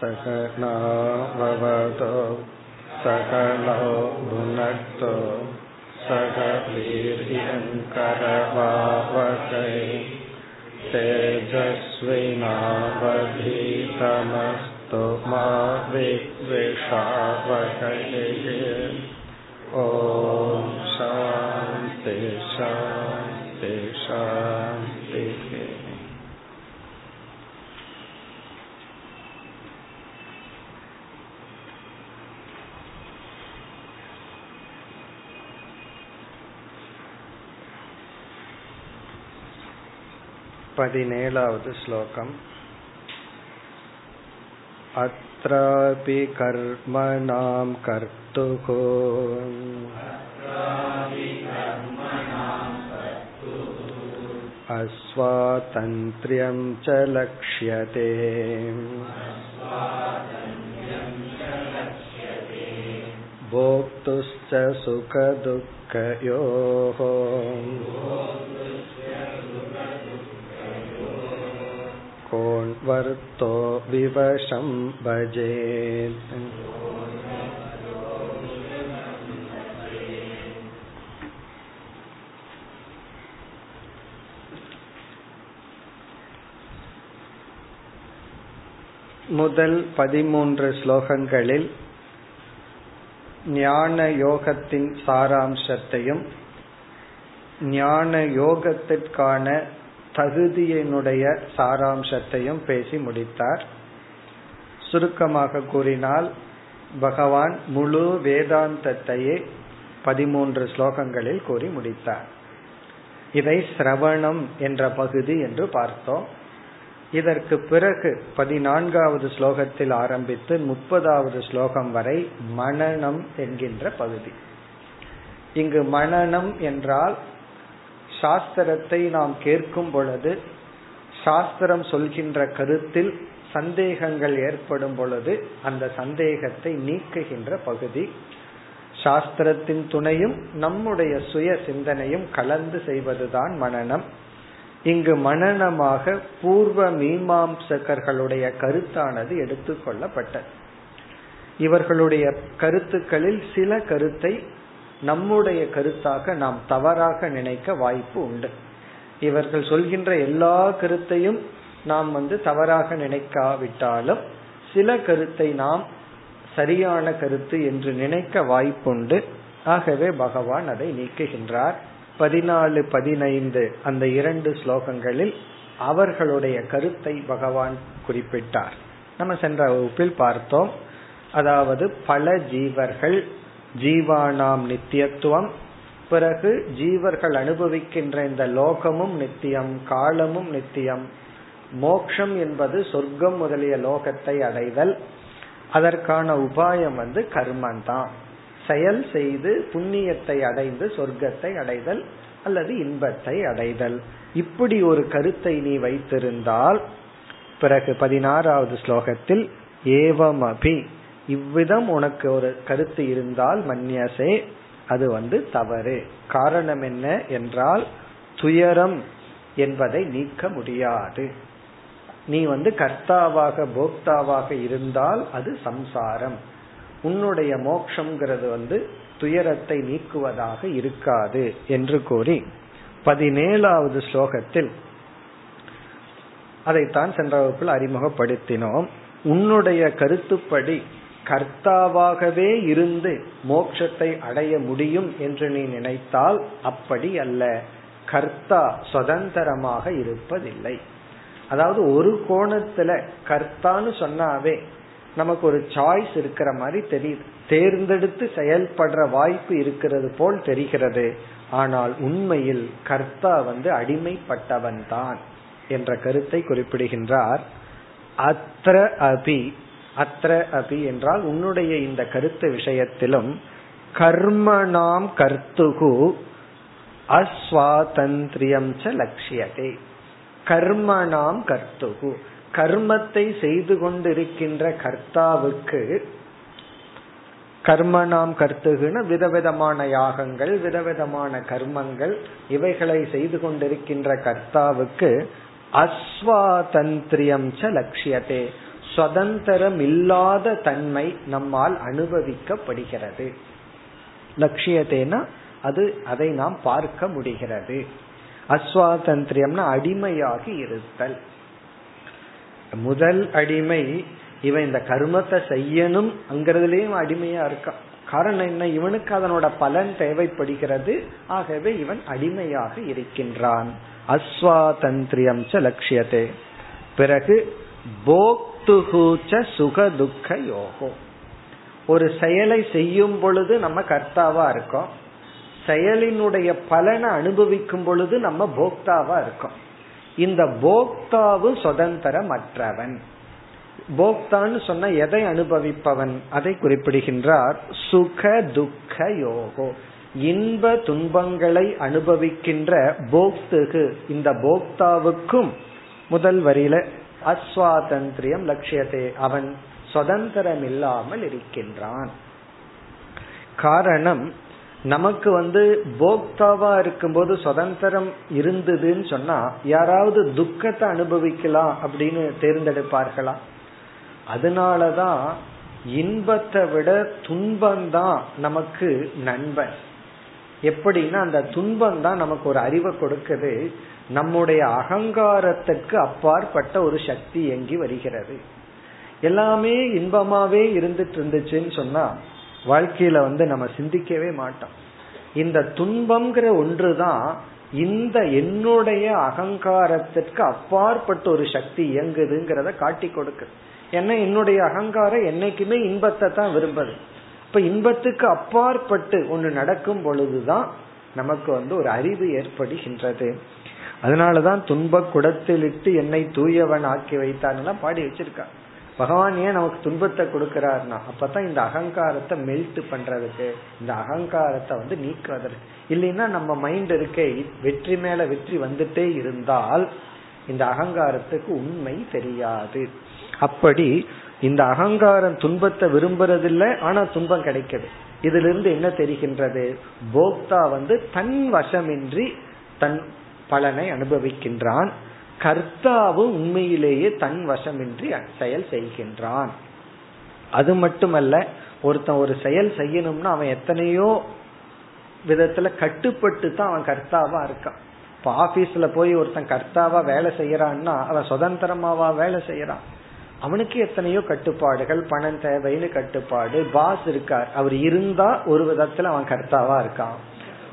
सकनाववतो सकलो भुनक्तो सक वीर्यङ्करवावकै तेजस्विनावधीतमस्तु मा विद्विषावकैः ॐ शान्ति शान्ति शान्तिः पदिनेलावद् श्लोकम् अत्रापि कर्मणां कर्तुः अस्वातन्त्र्यं च लक्ष्यते भोक्तुश्च सुखदुःखयोः कोन्वर्तो विवशं भजेत् முதல் பதிமூன்று ஸ்லோகங்களில் ஞான யோகத்தின் சாராம்சத்தையும் ஞான யோகத்திற்கான தகுதியினுடைய சாராம்சத்தையும் பேசி முடித்தார். சுருக்கமாக கூறினால் பகவான் முழு வேதாந்தத்தையே பதிமூன்று ஸ்லோகங்களில் கூறி முடித்தார். இதை சிரவணம் என்ற பகுதி என்று பார்த்தோம். இதற்கு பிறகு பதினான்காவது ஸ்லோகத்தில் ஆரம்பித்து முப்பதாவது ஸ்லோகம் வரை மனநம் என்கின்ற பகுதி. இங்கு மனநம் என்றால் சாஸ்திரத்தை நாம் கேட்கும் பொழுது சாஸ்திரம் சொல்கின்ற கருத்தில் சந்தேகங்கள் ஏற்படும் பொழுது அந்த சந்தேகத்தை நீக்குகின்ற பகுதி. சாஸ்திரத்தின் துணையும் நம்முடைய சுய சிந்தனையும் கலந்து செய்வதுதான் மனநம். இங்கு மனநமாக பூர்வ மீமாம்சகர்களுடைய கருத்தானது எடுத்துக்கொள்ளப்பட்டது இவர்களுடைய கருத்துக்களில் சில கருத்தை நம்முடைய கருத்தாக நாம் தவறாக நினைக்க வாய்ப்பு உண்டு. இவர்கள் சொல்கின்ற எல்லா கருத்தையும் நாம் வந்து தவறாக நினைக்காவிட்டாலும் சில கருத்தை நாம் சரியான கருத்து என்று நினைக்க வாய்ப்புண்டு. ஆகவே பகவான் அதை நீக்குகின்றார். பதினாலு பதினைந்து அந்த இரண்டு ஸ்லோகங்களில் அவர்களுடைய கருத்தை பகவான் குறிப்பிட்டார். நம்ம சென்ற வகுப்பில் பார்த்தோம். அதாவது பல ஜீவர்கள் ஜீவானாம் நித்தியத்துவம். பிறகு ஜீவர்கள் அனுபவிக்கின்ற இந்த லோகமும் நித்தியம் காலமும் நித்தியம். மோக்ஷம் என்பது சொர்க்கம் முதலிய லோகத்தை அடைதல். அதற்கான உபாயம் வந்து கர்மந்தான். செயல் செய்து புண்ணியத்தை அடைந்து சொர்க்கத்தை அடைதல் அல்லது இன்பத்தை அடைதல். இப்படி ஒரு கருத்தை நீ வைத்திருந்தால் பிறகு பதினாறாவது ஸ்லோகத்தில் ஏவமபி. இவ்விதம் உனக்கு ஒரு கருத்து இருந்தால் மன்னியசே அது வந்து தவறு. காரணம் என்ன என்றால் துயரம் என்பதை நீக்க முடியாது. நீ வந்து கர்த்தாவாக போக்தாவாக இருந்தால் அது சம்சாரம். உன்னுடைய மோக்ஷங்கிறது வந்து துயரத்தை நீக்குவதாக இருக்காது என்று கூறி பதினேழாவது ஸ்லோகத்தில் அதைத்தான் சென்ற வகுப்பில் அறிமுகப்படுத்தினோம். உன்னுடைய கருத்துப்படி கர்த்தாவாகவே இருந்து மோட்சத்தை அடைய முடியும் என்று நீ நினைத்தால் அப்படி அல்ல. கர்த்தா சுதந்திரமாக இருப்பதில்லை. அதாவது ஒரு கோணத்துல கர்த்தான்னு சொன்னாவே நமக்கு ஒரு சாய்ஸ் இருக்கிற மாதிரி தெரியுது. தேர்ந்தெடுத்து செயல்படுற வாய்ப்பு இருக்கிறது போல் தெரிகிறது. ஆனால் உண்மையில் கர்த்தா வந்து அடிமைப்பட்டவன் தான் என்ற கருத்தை குறிப்பிடுகின்றார். அத்ர அபி அத்திர அபி என்றால் உன்னுடைய இந்த கருத்து விஷயத்திலும் கர்மணாம் கர்த்துகு அஸ்வாதந்திரியம் ச லட்சியதே கர்மணாம் கர்த்துகு. கர்மத்தை செய்து கொண்டிருக்கின்ற கர்த்தாவுக்கு கர்மணாம் கர்த்துகுன விதவிதமான யாகங்கள் விதவிதமான கர்மங்கள் இவைகளை செய்து கொண்டிருக்கின்ற கர்த்தாவுக்கு அஸ்வாதந்திரியம் ச லட்சியதே சுதந்திரம் இல்லாத தன்மை நம்மால் அனுபவிக்கப்படுகிறது. லட்சியத்தைனா அது அதை நாம் பார்க்க முடிகிறது. அஸ்வாதந்திரியம்னா அடிமையாக இருத்தல். முதல் அடிமை இவன் இந்த கர்மத்தை செய்யணும் அங்கிறதுலயும் அடிமையா இருக்கான். காரணம் என்ன? இவனுக்கு அதனோட பலன் தேவைப்படுகிறது. ஆகவே இவன் அடிமையாக இருக்கின்றான். அஸ்வாதந்திரியம் ச பிறகு போக் சுக துக்க யோகோ ஒரு செயலை செய்யும் பொழுது நம்ம கர்த்தாவா இருக்கோம். செயலினுடைய பலனை அனுபவிக்கும் பொழுது நம்ம போக்தாவா இருக்கோம். இந்த போக்தாவு சுதந்திரமற்றவன். போக்தான்னு சொன்ன எதை அனுபவிப்பவன்? அதை குறிப்பிடுகின்றார். சுக துக்க யோகோ இன்ப துன்பங்களை அனுபவிக்கின்ற போக்துகு. இந்த போக்தாவுக்கும் முதல் வரியில அஸ்வாதந்திரியம் லட்சியத்தை அவன் சுதந்திரம் இல்லாமல் இருக்கின்றான். காரணம் நமக்கு வந்து போக்தாவா இருக்கும்போது சுதந்திரம் இருந்ததுன்னு சொன்னா யாராவது துக்கத்தை அனுபவிக்கலாம் அப்படின்னு தேர்ந்தெடுப்பார்களா? அதனாலதான் இன்பத்தை விட துன்பம்தான் நமக்கு நண்பன். எப்படின்னா அந்த துன்பம் தான் நமக்கு ஒரு அறிவை கொடுக்குது. நம்முடைய அகங்காரத்துக்கு அப்பாற்பட்ட ஒரு சக்தி எங்கி வருகிறது. எல்லாமே இன்பமாவே இருந்துட்டு இருந்துச்சுன்னு சொன்னா வாழ்க்கையில வந்து நம்ம சிந்திக்கவே மாட்டோம். இந்த துன்பம்ங்கிற ஒன்றுதான் இந்த என்னுடைய அகங்காரத்திற்கு அப்பாற்பட்ட ஒரு சக்தி இயங்குதுங்கிறத காட்டி கொடுக்கு. ஏன்னா என்னுடைய அகங்காரம் என்னைக்குமே இன்பத்தை தான் விரும்புது. இப்ப இன்பத்துக்கு அப்பாற்பட்டு ஒன்று நடக்கும் பொழுதுதான் நமக்கு வந்து ஒரு அறிவு ஏற்படுகின்றது. அதனாலதான் துன்ப குடத்திலிட்டு என்னை தூயவன் ஆக்கி வைத்தான்னு பாடி வச்சிருக்கான் பகவான் ஏன் நமக்கு துன்பத்தை கொடுக்கிறார்னா அப்பதான் இந்த அகங்காரத்தை மெல்ட் பண்றதுக்கு இந்த அகங்காரத்தை வந்து நீக்குவதற்கு. இல்லைன்னா நம்ம மைண்ட் இருக்கே வெற்றி மேல வெற்றி வந்துட்டே இருந்தால் இந்த அகங்காரத்துக்கு உண்மை தெரியாது. அப்படி இந்த அகங்காரம் துன்பத்தை விரும்புறதில்லை ஆனா துன்பம் கிடைக்குது. இதுல இருந்து என்ன தெரிகின்றது? போக்தா வந்து தன் வசமின்றி தன் பலனை அனுபவிக்கின்றான். கர்த்தாவும் உண்மையிலேயே தன் வசமின்றி செயல் செய்கின்றான். அது மட்டுமல்ல ஒருத்தன் ஒரு செயல் செய்யணும்னா அவன் எத்தனையோ விதத்துல கட்டுப்பட்டு தான் அவன் கர்த்தாவா இருக்கான். இப்ப ஆபீஸ்ல போய் ஒருத்தன் கர்த்தாவா வேலை செய்யறான்னா அவன் சுதந்திரமாவா வேலை செய்யறான். அவனுக்கு எத்தனையோ கட்டுப்பாடுகள் பணம் தேவைன்னு கட்டுப்பாடு பாஸ் இருக்கார். அவர் இருந்தா ஒரு விதத்துல அவன் கர்த்தாவா இருக்கான்.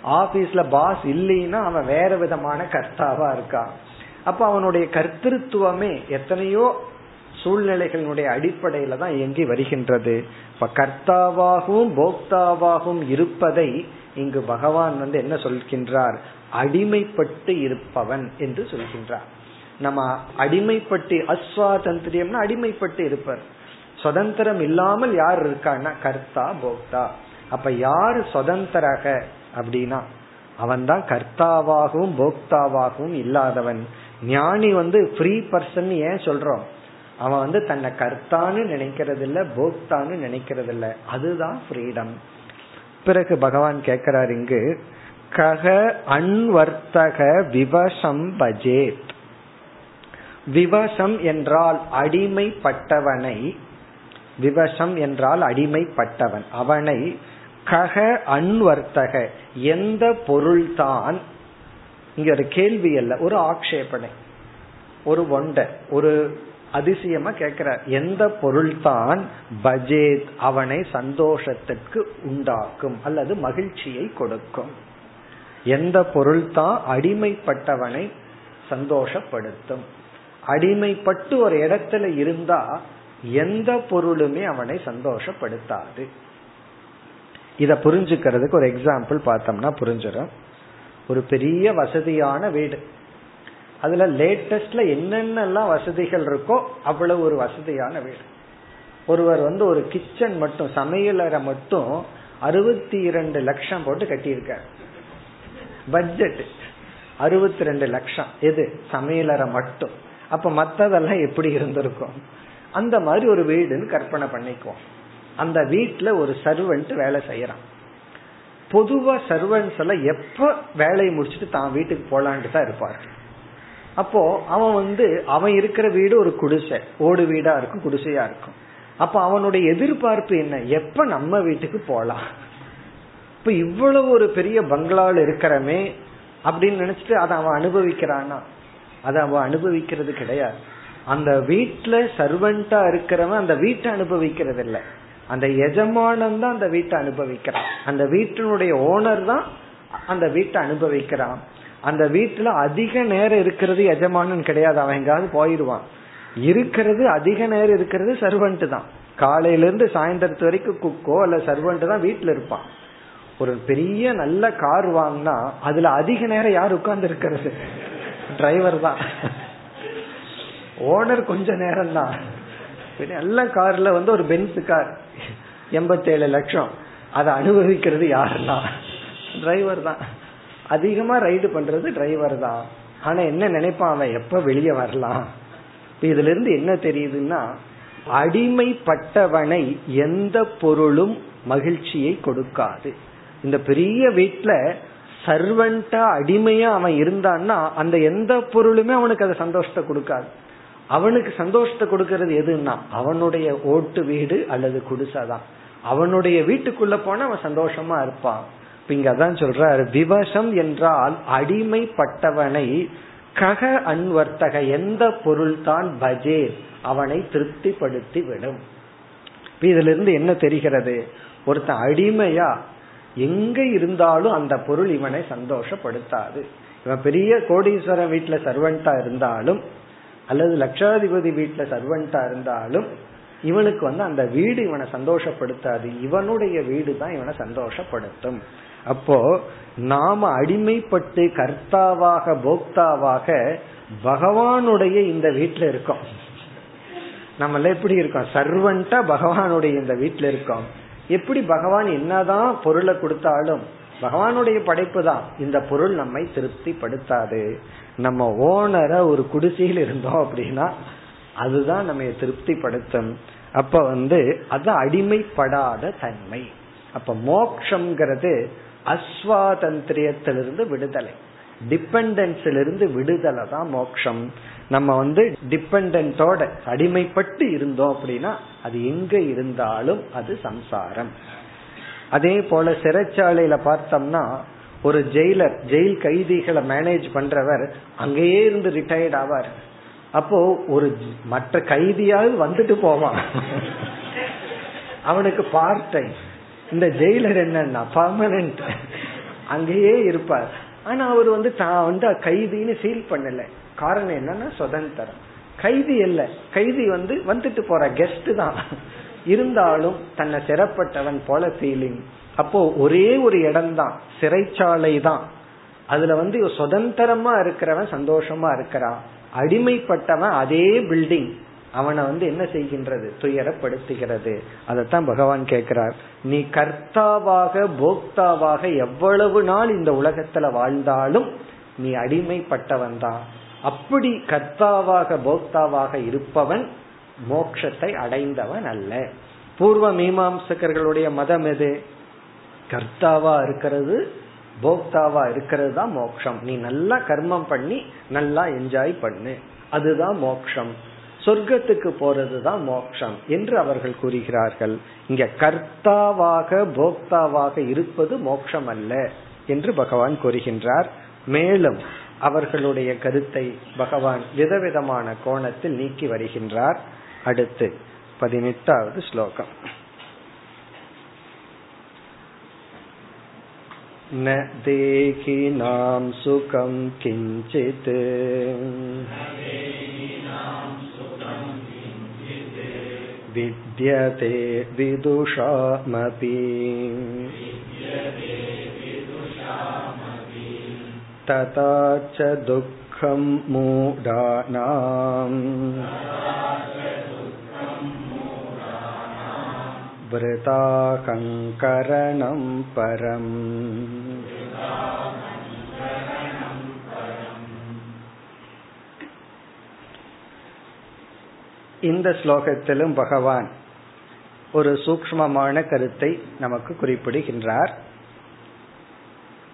ஆபீஸ்ல பாஸ் இல்லைன்னா அவன் வேற விதமான கர்த்தாவா இருக்கான் அப்ப அவனுடைய கர்த்திருவமே எத்தனையோ சூழ்நிலைகளினுடைய அடிப்படையில தான் இயங்கி வருகின்றது. இப்ப கர்த்தாவாகவும் போக்தாவாகவும் இருப்பதை இங்கு பகவான் வந்து என்ன சொல்கின்றார்? அடிமைப்பட்டு இருப்பவன் என்று சொல்கின்றார். நம்ம அடிமைப்பட்டு அஸ்வாதந்திரியம்னா அடிமைப்பட்டு இருப்பர். சுதந்திரம் இல்லாமல் யார் இருக்கான்னா? கர்த்தா போக்தா. அப்ப யார் சுதந்திரக? அப்படின்னா அவன் தான் கர்த்தாவாகவும் போக்தாவாகவும் இல்லாதவன். ஞானி வந்து ஃப்ரீ பர்சன் ஏன் சொல்றோம்? அவன் வந்து தன்னை கர்த்தான்னு நினைக்கிறது இல்ல போக்தான்னு நினைக்கிறது இல்ல அதுதான் ஃப்ரீடம் பிறகு பகவான் கேட்கிறார் இங்கு கக அன்வர்த்தக விவசம் பஜேத். விவசம் என்றால் அடிமைப்பட்டவனை விவசம் என்றால் அடிமைப்பட்டவன். அவனை கக அன்வர்த்தக. எந்த பொருள்தான்? இங்க ஒரு கேள்வி அல்ல ஒரு ஆக்ஷேபனை. ஒரு ஒண்ட ஒரு அதிசயமா கேட்கிறார். எந்த பொருள்தான் பஜேத் அவனை சந்தோஷத்திற்கு உண்டாக்கும் அல்லது மகிழ்ச்சியை கொடுக்கும்? எந்த பொருள்தான் அடிமைப்பட்டவனை சந்தோஷப்படுத்தும்? அடிமைப்பட்டு ஒரு இடத்துல இருந்தா எந்த பொருளுமே அவனை சந்தோஷப்படுத்தாது. இதை புரிஞ்சுக்கிறதுக்கு ஒரு எக்ஸாம்பிள் பார்த்தோம்னா புரிஞ்சிடும். ஒரு பெரிய வசதியான வீடு. அதுல லேட்டஸ்ட்ல என்னென்னலாம் வசதிகள் இருக்கோ அவ்வளவு ஒரு வசதியான வீடு. ஒருவர் வந்து ஒரு கிச்சன் மட்டும் சமையலறை மட்டும் அறுபத்தி இரண்டு லட்சம் போட்டு கட்டியிருக்கார். பட்ஜெட் அறுபத்தி ரெண்டு லட்சம். எது? சமையலறை மட்டும். அப்ப மத்ததெல்லாம் எப்படி இருந்திருக்கும்? அந்த மாதிரி ஒரு வீடுன்னு கற்பனை பண்ணிக்குவோம். அந்த வீட்டுல ஒரு சர்வெண்ட் வேலை செய்யறான். பொதுவா சர்வன்ஸ் எல்லாம் எப்ப வேலையை முடிச்சுட்டு தான் வீட்டுக்கு போலான்ட்டு தான் இருப்பார்கள் அப்போ அவன் வந்து அவன் இருக்கிற வீடு ஒரு குடிசை. ஓடு வீடா இருக்கும் குடிசையா இருக்கும். அப்ப அவனுடைய எதிர்பார்ப்பு என்ன? எப்ப நம்ம வீட்டுக்கு போலாம்? இப்ப இவ்வளவு ஒரு பெரிய பங்களாவில் இருக்கிறமே அப்படின்னு நினைச்சிட்டு அதை அவன் அனுபவிக்கிறானா? அதை அவன் அனுபவிக்கிறது கிடையாது. அந்த வீட்டுல சர்வெண்டா இருக்கிறவன் அந்த வீட்டை அனுபவிக்கிறது இல்லை அந்த எஜமானம் தான் அந்த வீட்டை அனுபவிக்கிறான். அந்த வீட்டினுடைய ஓனர் தான் அந்த வீட்டை அனுபவிக்கிறான். அந்த வீட்டுல அதிக நேரம் இருக்கிறது எஜமானன் கிடையாது. அவன் எங்காவது போயிடுவான். இருக்கிறது அதிக நேரம் இருக்கிறது சர்வெண்ட் தான். காலையில இருந்து சாயந்தரத்து வரைக்கும் குக்கோ அல்ல சர்வெண்ட் தான் வீட்டுல இருப்பான். ஒரு பெரிய நல்ல கார் வாங்கினா அதுல அதிக நேரம் யார் உட்கார்ந்து இருக்கிறது டிரைவர் தான். ஓனர் கொஞ்ச நேரம் தான் நல்ல கார்ல வந்து ஒரு பென்ஸ் கார் எண்பத்தேழு லட்சம். அதை அனுபவிக்கிறது யாருன்னா? டிரைவர் தான். அதிகமா ரைடு பண்றது டிரைவர் தான். ஆனா என்ன நினைப்பான்? அவன் எப்ப வெளியே வரலாம்? இதுல இருந்து என்ன தெரியுதுன்னா அடிமைப்பட்டவனை எந்த பொருளும் மகிழ்ச்சியை கொடுக்காது. இந்த பெரிய வீட்டுல சர்வன்டா அடிமையா அவன் இருந்தான்னா அந்த எந்த பொருளுமே அவனுக்கு அதை சந்தோஷத்தை கொடுக்காது. அவனுக்கு சந்தோஷத்தை கொடுக்கறது எதுன்னா அவனுடைய ஓட்டு வீடு அல்லது குடிசைதான் அவனுடைய வீட்டுக்குள்ள போனா அவன் சந்தோஷமா இருப்பான். இப்ப இங்கதான் சொல்றாரு விவசம் என்றால் அடிமைப்பட்டவனை கக அன்வர்த்தக எந்த பொருள் தான் பஜே அவனை திருப்திப்படுத்தி விடும். இதுல இருந்து என்ன தெரிகிறது? ஒருத்தன் அடிமையா எங்க இருந்தாலும் அந்த பொருள் இவனை சந்தோஷப்படுத்தாது. இவன் பெரிய கோடீஸ்வரன் வீட்டுல சர்வெண்டா இருந்தாலும் அல்லது லட்சாதிபதி வீட்டுல சர்வெண்டா இருந்தாலும் இவனுக்கு வந்து அந்த வீடு இவனை சந்தோஷப்படுத்தாது. இவனுடைய வீடு தான் இவனை சந்தோஷப்படுத்தும். அப்போ நாம அடிமைப்பட்டு கர்த்தாவாக போக்தாவாக பகவானுடைய இந்த வீட்டுல இருக்கோம். நம்மள எப்படி இருக்கோம்? சர்வன்ட்டா பகவானுடைய இந்த வீட்டுல இருக்கோம். எப்படி பகவான் என்னதான் பொருளை கொடுத்தாலும் பகவானுடைய படைப்பு தான். இந்த பொருள் நம்மை திருப்திப்படுத்தாது. நம்ம ஓனரை ஒரு குடிசையில் இருந்தோம் அப்படின்னா அதுதான் நம்ம திருப்திப்படுத்தும். அப்ப வந்து அது அடிமைப்படாத தன்மை. அப்ப மோக்ஷங்கிறது அஸ்வாதந்திரியத்திலிருந்து விடுதலை. டிபெண்டன்ஸிலிருந்து விடுதலை தான் மோக்ஷம். நம்ம வந்து டிபெண்டோட அடிமைப்பட்டு இருந்தோம் அப்படின்னா அது எங்க இருந்தாலும் அது சம்சாரம். அதே போல சிறைச்சாலையில பார்த்தோம்னா ஒரு ஜெயிலர் ஜெயில் கைதிகளை மேனேஜ் பண்றவர் அங்கேயே இருந்து ரிட்டையர்ட் ஆவார். அப்போ ஒரு மற்ற கைதியாவது வந்துட்டு போவான். அவனுக்கு பார்ட் டைம் இந்த ஜெயிலர் என்னன்னா பர்மனன்ட் அங்கேயே இருப்பார். ஆனா அவர் வந்து தான் வந்து கைதின்னு ஃபீல் பண்ணல. காரணம் என்னன்னா சுதந்திரம். கைதி இல்ல. கைதி வந்து வந்துட்டு போற கெஸ்ட் தான். இருந்தாலும் தன்னை சிறப்பட்டவன் போல ஃபீலிங் அப்போ ஒரே ஒரு இடம் தான். சிறைச்சாலை தான். அதுல வந்து சுதந்திரமா இருக்கிறவன் சந்தோஷமா இருக்கிறான். அடிமைப்பட்டவன் அதே பில்டிங் அவனை வந்து என்ன செய்கின்றது? துயரப்படுத்துகிறது. அதைத்தான் பகவான் கேட்கிறார். நீ கர்த்தாவாக போக்தாவாக எவ்வளவு நாள் இந்த உலகத்துல வாழ்ந்தாலும் நீ அடிமைப்பட்டவன் தான். அப்படி கர்த்தாவாக போக்தாவாக இருப்பவன் மோக்ஷத்தை அடைந்தவன் அல்ல. பூர்வ மீமாம்சகர்களுடைய மதம் எது? கர்த்தாவா இருக்கிறது போக்தாவா இருக்கிறது தான் மோக்ஷம். நீ நல்லா கர்மம் பண்ணி நல்லா என்ஜாய் பண்ணு. அதுதான் மோக்ஷம். சொர்க்கத்துக்கு போறதுதான் மோக்ஷம் என்று அவர்கள் கூறுகிறார்கள். இங்க கர்த்தாவாக போக்தாவாக இருப்பது மோக்ஷம் அல்ல என்று பகவான் கூறுகின்றார். மேலும் அவர்களுடைய கருத்தை பகவான் விதவிதமான கோணத்தில் நீக்கி வருகின்றார். அடுத்து பதினெட்டாவது ஸ்லோகம். न देहिनां सुखं किञ्चित् विद्यते विदुषामपि तथा च दुःखं मूढानाम् वृताहङ्करणं परम् இந்த ஸ்லோகத்திலும் பகவான் ஒரு சூக்மமான கருத்தை நமக்கு குறிப்பிடுகின்றார்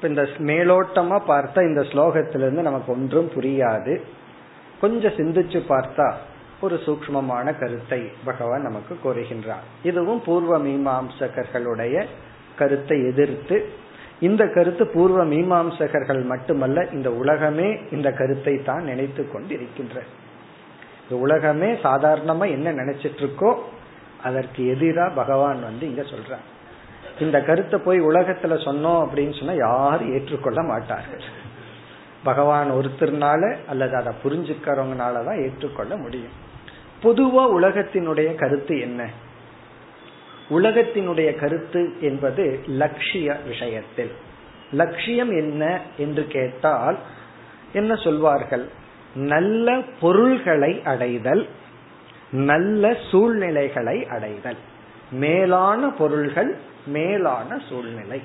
இந்த மேலோட்டமா பார்த்தா இந்த ஸ்லோகத்திலிருந்து நமக்கு ஒன்றும் புரியாது கொஞ்சம் சிந்திச்சு பார்த்தா ஒரு சூக்மமான கருத்தை பகவான் நமக்கு கூறுகின்றார். இதுவும் பூர்வ மீமாம்சகர்களுடைய கருத்தை எதிர்த்து இந்த கருத்து பூர்வ மீமாம்சகர்கள் மட்டுமல்ல இந்த உலகமே இந்த கருத்தை தான் நினைத்து கொண்டிருக்கின்ற இந்த உலகமே சாதாரணமா என்ன நினைச்சிட்டு இருக்கோ அதற்கு எதிரா பகவான் வந்து இங்க சொல்றார். இந்த கருத்தை போய் உலகத்துல சொன்னோம் அப்படின்னு சொன்னா யாரும் ஏற்றுக்கொள்ள மாட்டார்கள். பகவான் ஒருத்தர்னால அல்லது அதை புரிஞ்சுக்கிறவங்கனாலதான் ஏற்றுக்கொள்ள முடியும். பொதுவா உலகத்தினுடைய கருத்து என்ன? உலகத்தினுடைய கருத்து என்பது லட்சிய விஷயத்தில். லட்சியம் என்ன என்று கேட்டால் என்ன சொல்வார்கள்? நல்ல பொருள்களை அடைதல் நல்ல சூழ்நிலைகளை அடைதல். மேலான பொருள்கள் மேலான சூழ்நிலை.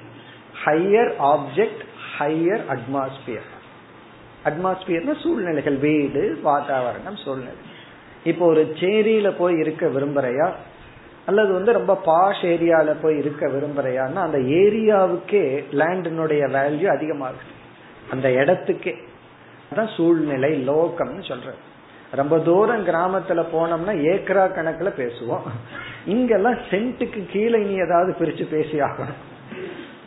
ஹையர் ஆப்ஜெக்ட் ஹையர் அட்மாஸ்பியர் அட்மாஸ்பியர்னா சூழ்நிலைகள் வீடு வாதாவரணம் சூழ்நிலை. இப்போ ஒரு சேரியில போய் இருக்க விரும்புறையா? அல்லது வந்து ரொம்ப பாஷ் ஏரியால போய் இருக்க விரும்புறையான்னா அந்த ஏரியாவுக்கே லேண்டினுடைய வேல்யூ அதிகமாகுது. அந்த இடத்துக்கே. அதான் சூழ்நிலை லோகம்னு சொல்றது. ரொம்ப தூரம் கிராமத்துல போனோம்னா ஏக்கரா கணக்குல பேசுவோம். இங்கெல்லாம் சென்ட்டுக்கு கீழே இனி ஏதாவது பிரிச்சு பேசி ஆகணும்.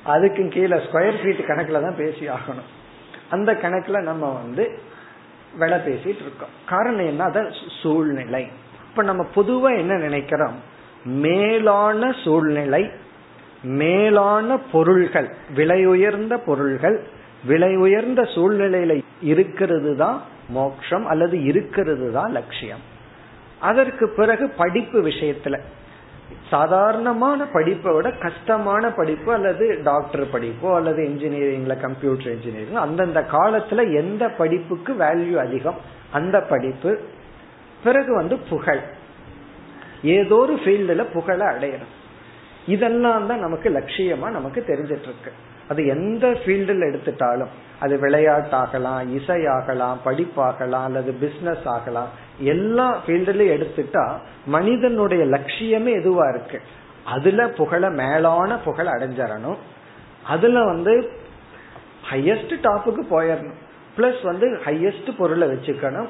அதுக்கும் கீழே ஸ்கொயர் ஃபீட் கணக்குல தான் பேசி ஆகணும். அந்த கணக்குல நம்ம வந்து விலை பேசிட்டு இருக்கோம். காரணம் என்ன? அத சூழ்நிலை. இப்ப நம்ம பொதுவா என்ன நினைக்கிறோம்? மேலான சூழ்நிலை மேலான பொருள்கள் விலை உயர்ந்த பொருள்கள் விலை உயர்ந்த சூழ்நிலையில இருக்கிறது தான் மோட்சம் அல்லது இருக்கிறது தான் லட்சியம். அதற்கு பிறகு படிப்பு விஷயத்துல சாதாரணமான படிப்பை விட கஷ்டமான படிப்பு அல்லது டாக்டர் படிப்போ அல்லது இன்ஜினியரிங்ல கம்ப்யூட்டர் இன்ஜினியரிங் அந்தந்த காலத்துல எந்த படிப்புக்கு வேல்யூ அதிகம்? அந்த படிப்பு. பிறகு வந்து புகழ். ஏதோ ஒரு ஃபீல்டுல புகழை அடையணும். இதெல்லாம் தான் நமக்கு லட்சியமா நமக்கு தெரிஞ்சிட்டு இருக்கு அது எந்த ஃபீல்டில் எடுத்துட்டாலும் அது விளையாட்டாகலாம் இசையாகலாம் படிப்பாகலாம் அல்லது பிசினஸ் ஆகலாம் எல்லா ஃபீல்டுலயும் எடுத்துட்டா மனிதனுடைய லட்சியமே எதுவா இருக்கு? அதுல புகழ மேலான புகழ அடைஞ்சிடணும். அதுல வந்து ஹையஸ்ட் டாப்புக்கு போயிடணும். பிளஸ் வந்து ஹையஸ்ட் பொருளை வச்சுக்கணும்.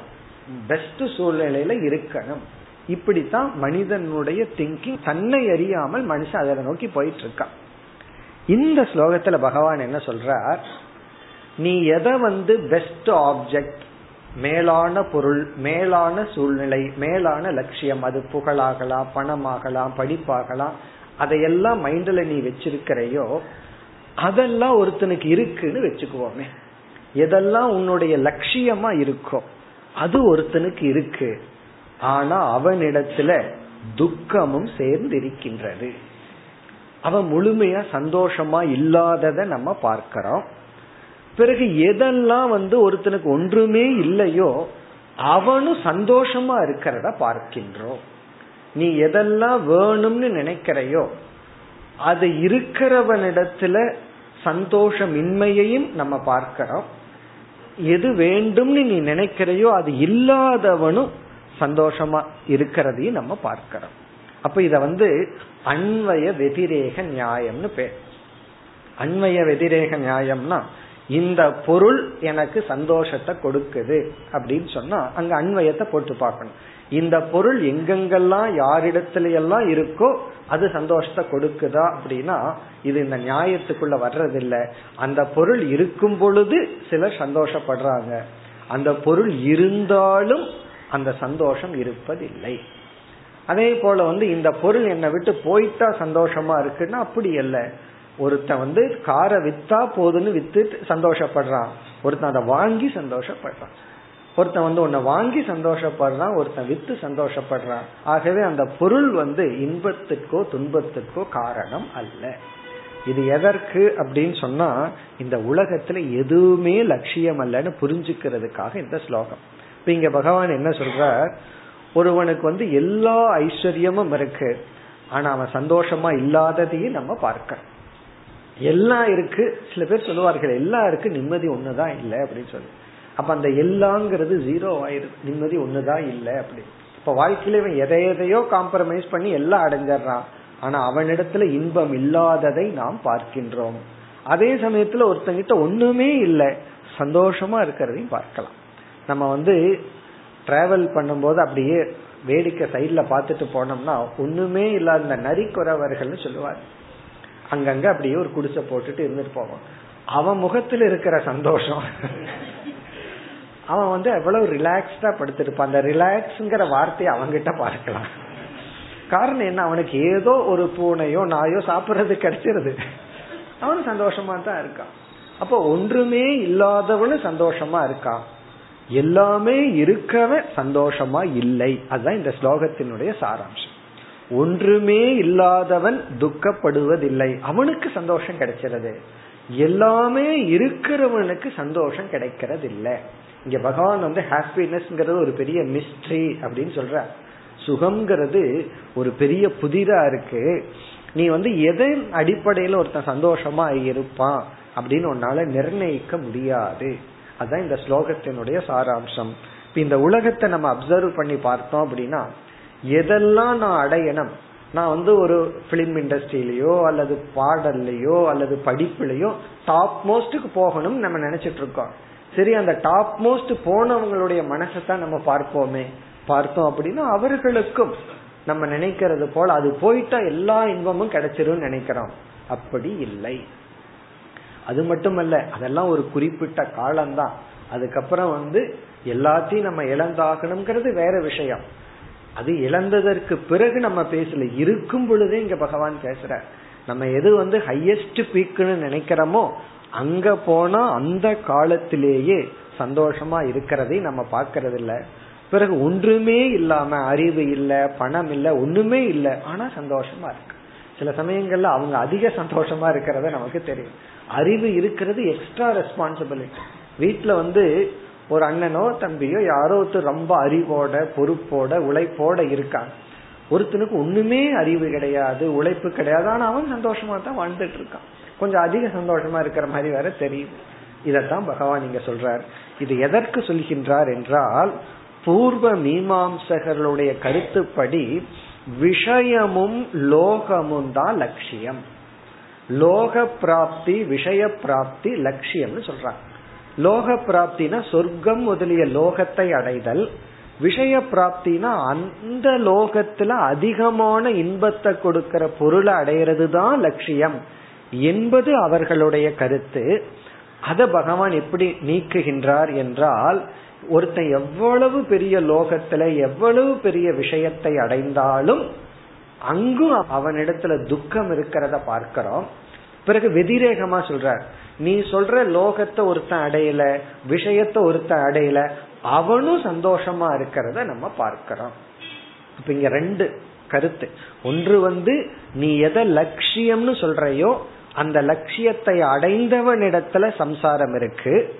பெஸ்ட் சூழ்நிலையில இருக்கணும். இப்படித்தான் மனிதனுடைய திங்கிங் தன்னை அறியாமல் மனுஷன் அதை நோக்கி போயிட்டு இருக்கான் இந்த ஸ்லோகத்துல பகவான் என்ன சொல்றார்? நீ எதை வந்து பெஸ்ட் ஆப்ஜெக்ட் மேலான பொருள் மேலான சூழ்நிலை மேலான லட்சியம் அது புகழாகலாம் பணமாகலாம் படிப்பாகலாம் அதையெல்லாம் மைண்ட்ல நீ வச்சிருக்கிறையோ அதெல்லாம் ஒருத்தனுக்கு இருக்குன்னு வச்சுக்குவோமே. எதெல்லாம் உன்னுடைய லட்சியமா இருக்கோ அது ஒருத்தனுக்கு இருக்கு. ஆனா அவனிடத்துல துக்கமும் சேர்ந்து இருக்கின்றது அவன் முழுமையா சந்தோஷமா இல்லாதத நம்ம பார்க்கிறோம். பிறகு எதெல்லாம் வந்து ஒருத்தனுக்கு ஒன்றுமே இல்லையோ அவனும் சந்தோஷமா இருக்கிறத பார்க்கின்றோம். நீ எதெல்லாம் வேணும்னு நினைக்கிறையோ அது இருக்கிறவனிடத்துல சந்தோஷமின்மையையும் நம்ம பார்க்கிறோம். எது வேண்டும்னு நீ நினைக்கிறையோ அது இல்லாதவனும் சந்தோஷமா இருக்கிறதையும் நம்ம பார்க்கிறோம். அப்ப இத வந்து அன்வய வெதிரேக நியாயம்னு பேர். அன்வய வெதிரேக நியாயம்னா இந்த பொருள் எனக்கு சந்தோஷத்தை கொடுக்குது அப்படின்னு சொன்னா அங்க அன்வயத்தை போட்டு பார்க்கணும். இந்த பொருள் எங்கெங்கெல்லாம் யாரிடத்துல எல்லாம் இருக்கோ அது சந்தோஷத்தை கொடுக்குதா அப்படின்னா இது இந்த நியாயத்துக்குள்ள வர்றதில்லை. அந்த பொருள் இருக்கும் பொழுது சிலர் சந்தோஷப்படுறாங்க. அந்த பொருள் இருந்தாலும் அந்த சந்தோஷம் இருப்பதில்லை. அதே போல வந்து இந்த பொருள் என்னை விட்டு போயிட்டா சந்தோஷமா இருக்குன்னா அப்படி இல்லை ஒருத்தன் வந்து காரை வித்தா போதுன்னு வித்து சந்தோஷப்படுறான். ஒருத்தன் அதை வாங்கி சந்தோஷப்படுறான். ஒருத்தன் வந்து உன்னை வாங்கி சந்தோஷப்படுறான் ஒருத்தன் வித்து சந்தோஷப்படுறான். ஆகவே அந்த பொருள் வந்து இன்பத்துக்கோ துன்பத்துக்கோ காரணம் அல்ல. இது எதற்கு அப்படின்னு சொன்னா இந்த உலகத்துல எதுவுமே லட்சியம் அல்லன்னு புரிஞ்சுக்கிறதுக்காக இந்த ஸ்லோகம். இப்ப இங்க பகவான் என்ன சொல்றார்? ஒருவனுக்கு வந்து எல்லா ஐஸ்வர்யமும் இருக்கு. ஆனா அவன் சந்தோஷமா இல்லாததையும் நம்ம பார்க்க எல்லாம் இருக்கு. சில பேர் சொல்லுவார்கள் எல்லாம் இருக்கு நிம்மதி ஒண்ணுதான் இல்லை அப்படின்னு சொல்லி. அப்ப அந்த எல்லாங்கிறது ஜீரோ ஆயிருது நிம்மதி ஒண்ணுதான் இல்லை அப்படி இப்ப வாழ்க்கையில இவன் எதை எதையோ காம்ப்ரமைஸ் பண்ணி எல்லாம் அடைஞ்சிடறான். ஆனா அவனிடத்துல இன்பம் இல்லாததை நாம் பார்க்கின்றோம். அதே சமயத்துல ஒருத்தங்கிட்ட ஒண்ணுமே இல்லை. சந்தோஷமா இருக்கிறதையும் பார்க்கலாம். நம்ம வந்து டிராவல் பண்ணும்போது அப்படியே வேடிக்கை சைட்ல பார்த்துட்டு போனோம்னா ஒண்ணுமே இல்லாத இந்த நரிக்குறவர்கள்னு சொல்லுவார். அங்கங்க அப்படியே ஒரு குடிசை போட்டுட்டு இருந்துட்டு போவான் அவன் முகத்தில் இருக்கிற சந்தோஷம். அவன் வந்து எவ்வளவு ரிலாக்ஸ்டா படுத்திருப்பான். அந்த ரிலாக்ஸ்ங்கிற வார்த்தையை அவங்கிட்ட பார்க்கலாம். காரணம் என்ன? அவனுக்கு ஏதோ ஒரு பூனையோ நாயோ சாப்பிடுறது கிடைச்சிருது. அவனு சந்தோஷமா தான் இருக்கான். அப்போ ஒன்றுமே இல்லாதவனும் சந்தோஷமா இருக்கான். எல்லாமே இருக்கவே சந்தோஷமா இல்லை. அதுதான் இந்த ஸ்லோகத்தினுடைய சாராம்சம். ஒன்றுமே இல்லாதவன் துக்கப்படுவதில்லை. அவனுக்கு சந்தோஷம் கிடைக்கிறது எல்லாமே இருக்கிறவனுக்கு சந்தோஷம் கிடைக்கிறது இல்லை இங்க பகவான் வந்து ஹாப்பினஸ்ங்கிறது ஒரு பெரிய மிஸ்ட்ரி அப்படின்னு சொல்ற சுகம்ங்கிறது ஒரு பெரிய புதிரா இருக்கு. நீ வந்து எதன் அடிப்படையில ஒருத்தன் சந்தோஷமா இருப்பான் அப்படின்னு உன்னால நிர்ணயிக்க முடியாது. அதுதான் இந்த ஸ்லோகத்தினுடைய சாராம்சம். இந்த உலகத்தை நம்ம அப்சர்வ் பண்ணி பார்த்தோம் அப்படின்னா எதெல்லாம் நான் அடையணும்? நான் வந்து ஒரு பிலிம் இண்டஸ்ட்ரியிலயோ அல்லது பாடல்லையோ அல்லது படிப்புலையோ டாப் மோஸ்டுக்கு போகணும் நம்ம நினைச்சிட்டு இருக்கோம். சரி அந்த டாப் மோஸ்ட் போனவங்களுடைய மனசை தான் நம்ம பார்ப்போமே. பார்த்தோம் அப்படின்னா அவர்களுக்கும் நம்ம நினைக்கிறது போல அது போயிட்டா எல்லா இன்பமும் கிடைச்சிரும் நினைக்கிறோம். அப்படி இல்லை. அது மட்டுமல்ல அதெல்லாம் ஒரு குறிப்பிட்ட காலம்தான். அதுக்கப்புறம் வந்து எல்லாத்தையும் நம்ம இழந்தாகணுங்கிறது வேற விஷயம். அது இழந்ததற்கு பிறகு நம்ம பேசல இருக்கும் பொழுதே இங்க பகவான் பேசுற. நம்ம எது வந்து ஹையஸ்ட் பீக்குன்னு நினைக்கிறோமோ அங்க போனா அந்த காலத்திலேயே சந்தோஷமா இருக்கிறதை நம்ம பாக்கிறது இல்ல பிறகு ஒன்றுமே இல்லாம அறிவு இல்ல பணம் இல்ல ஒண்ணுமே இல்ல ஆனா சந்தோஷமா இருக்கு. சில சமயங்கள்ல அவங்க அதிக சந்தோஷமா இருக்கிறத நமக்கு தெரியும். அறிவு இருக்கிறது எக்ஸ்ட்ரா ரெஸ்பான்சிபிலிட்டி வீட்டுல வந்து ஒரு அண்ணனோ தம்பியோ யாரோ ஒருத்தர் ரொம்ப அறிவோட பொறுப்போட உழைப்போட இருக்காங்க. ஒருத்தனுக்கு ஒண்ணுமே அறிவு கிடையாது உழைப்பு கிடையாது. ஆனா அவன் சந்தோஷமா தான் வாழ்ந்துட்டு இருக்கான். கொஞ்சம் அதிக சந்தோஷமா இருக்கிற மாதிரி வேற தெரியுது. இதத்தான் பகவான் இங்க சொல்றார். இது எதற்கு சொல்கின்றார் என்றால் பூர்வ மீமாம்சகர்களுடைய கருத்துப்படி விஷயமும் லோகமும் தான் லட்சியம். லோக பிராப்தி விஷய பிராப்தி லட்சியம்னு சொல்றாங்க. லோக பிராப்தினா சொர்க்கம் முதலிய லோகத்தை அடைதல். விஷய பிராப்தினா அந்த லோகத்துல அதிகமான இன்பத்தை கொடுக்கிற பொருளை அடையிறது தான் லட்சியம். என்பது அவர்களுடைய கருத்து. அத பகவான் எப்படி நீக்குகின்றார் என்றால் ஒருத்தன் எவ்வளவு பெரிய லோகத்துல எவ்வளவு பெரிய விஷயத்தை அடைந்தாலும் அங்கும் அவனிடத்துல துக்கம் இருக்கிறத பார்க்கிறோம். பிறகு வெதிரேகமா சொல்றார். நீ சொல்ற லோகத்தை ஒருத்தன் அடையல விஷயத்த ஒருத்தன் அடையல அவனும் சந்தோஷமா இருக்கிறத நம்ம பார்க்கிறோம். இப்ப இங்க ரெண்டு கருத்து. ஒன்று வந்து நீ எதை லட்சியம்னு சொல்றையோ அந்த லட்சியத்தை அடைந்தவனிடத்துல சம்சாரம் இருக்கு.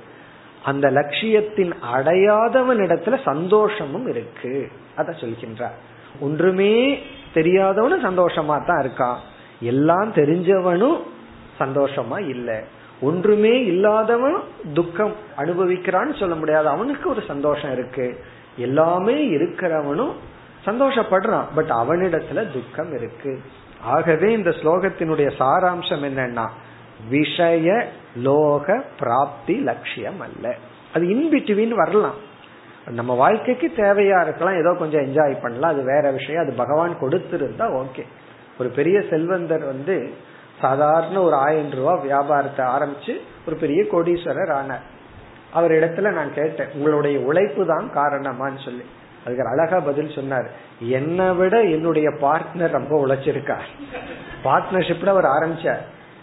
அந்த லட்சியத்தின் அடையாதவனிடத்துல சந்தோஷமும் இருக்கு. அத சொல்கின்றார். ஒன்றுமே தெரியாதவனும் சந்தோஷமா தான் இருக்கான். எல்லாம் தெரிஞ்சவனும் சந்தோஷமா இல்லை. ஒன்றுமே இல்லாதவன் துக்கம் அனுபவிக்கிறான்னு சொல்ல முடியாது. அவனுக்கு ஒரு சந்தோஷம் இருக்கு. எல்லாமே இருக்கிறவனும் சந்தோஷப்படுறான். பட் அவனிடத்துல துக்கம் இருக்கு. ஆகவே இந்த ஸ்லோகத்தினுடைய சாராம்சம் என்னன்னா விஷய லோக பிராப்தி லட்சியம் அல்ல. அது இன்பிட்வீன் வரலாம். நம்ம வாழ்க்கைக்கு தேவையா இருக்கலாம் ஏதோ கொஞ்சம் என்ஜாய் பண்ணலாம் அது வேற விஷயம் அது பகவான் கொடுத்திருந்தா ஓகே ஒரு பெரிய செல்வந்தர் வந்து சாதாரண ஒரு ஆயிரம் ரூபாய் வியாபாரத்தை ஆரம்பிச்சு ஒரு பெரிய கோடீஸ்வரர் ஆனார். அவர் இடத்துல நான் கேட்டேன் உங்களுடைய உழைப்பு தான் காரணமான்னு சொல்லி. அதுக்கு அழகா பதில் சொன்னார் என்னை விட என்னுடைய பார்ட்னர் ரொம்ப உழைச்சிருக்கார். பார்ட்னர்ஷிப்ல அவர் ஆரம்பிச்சார்.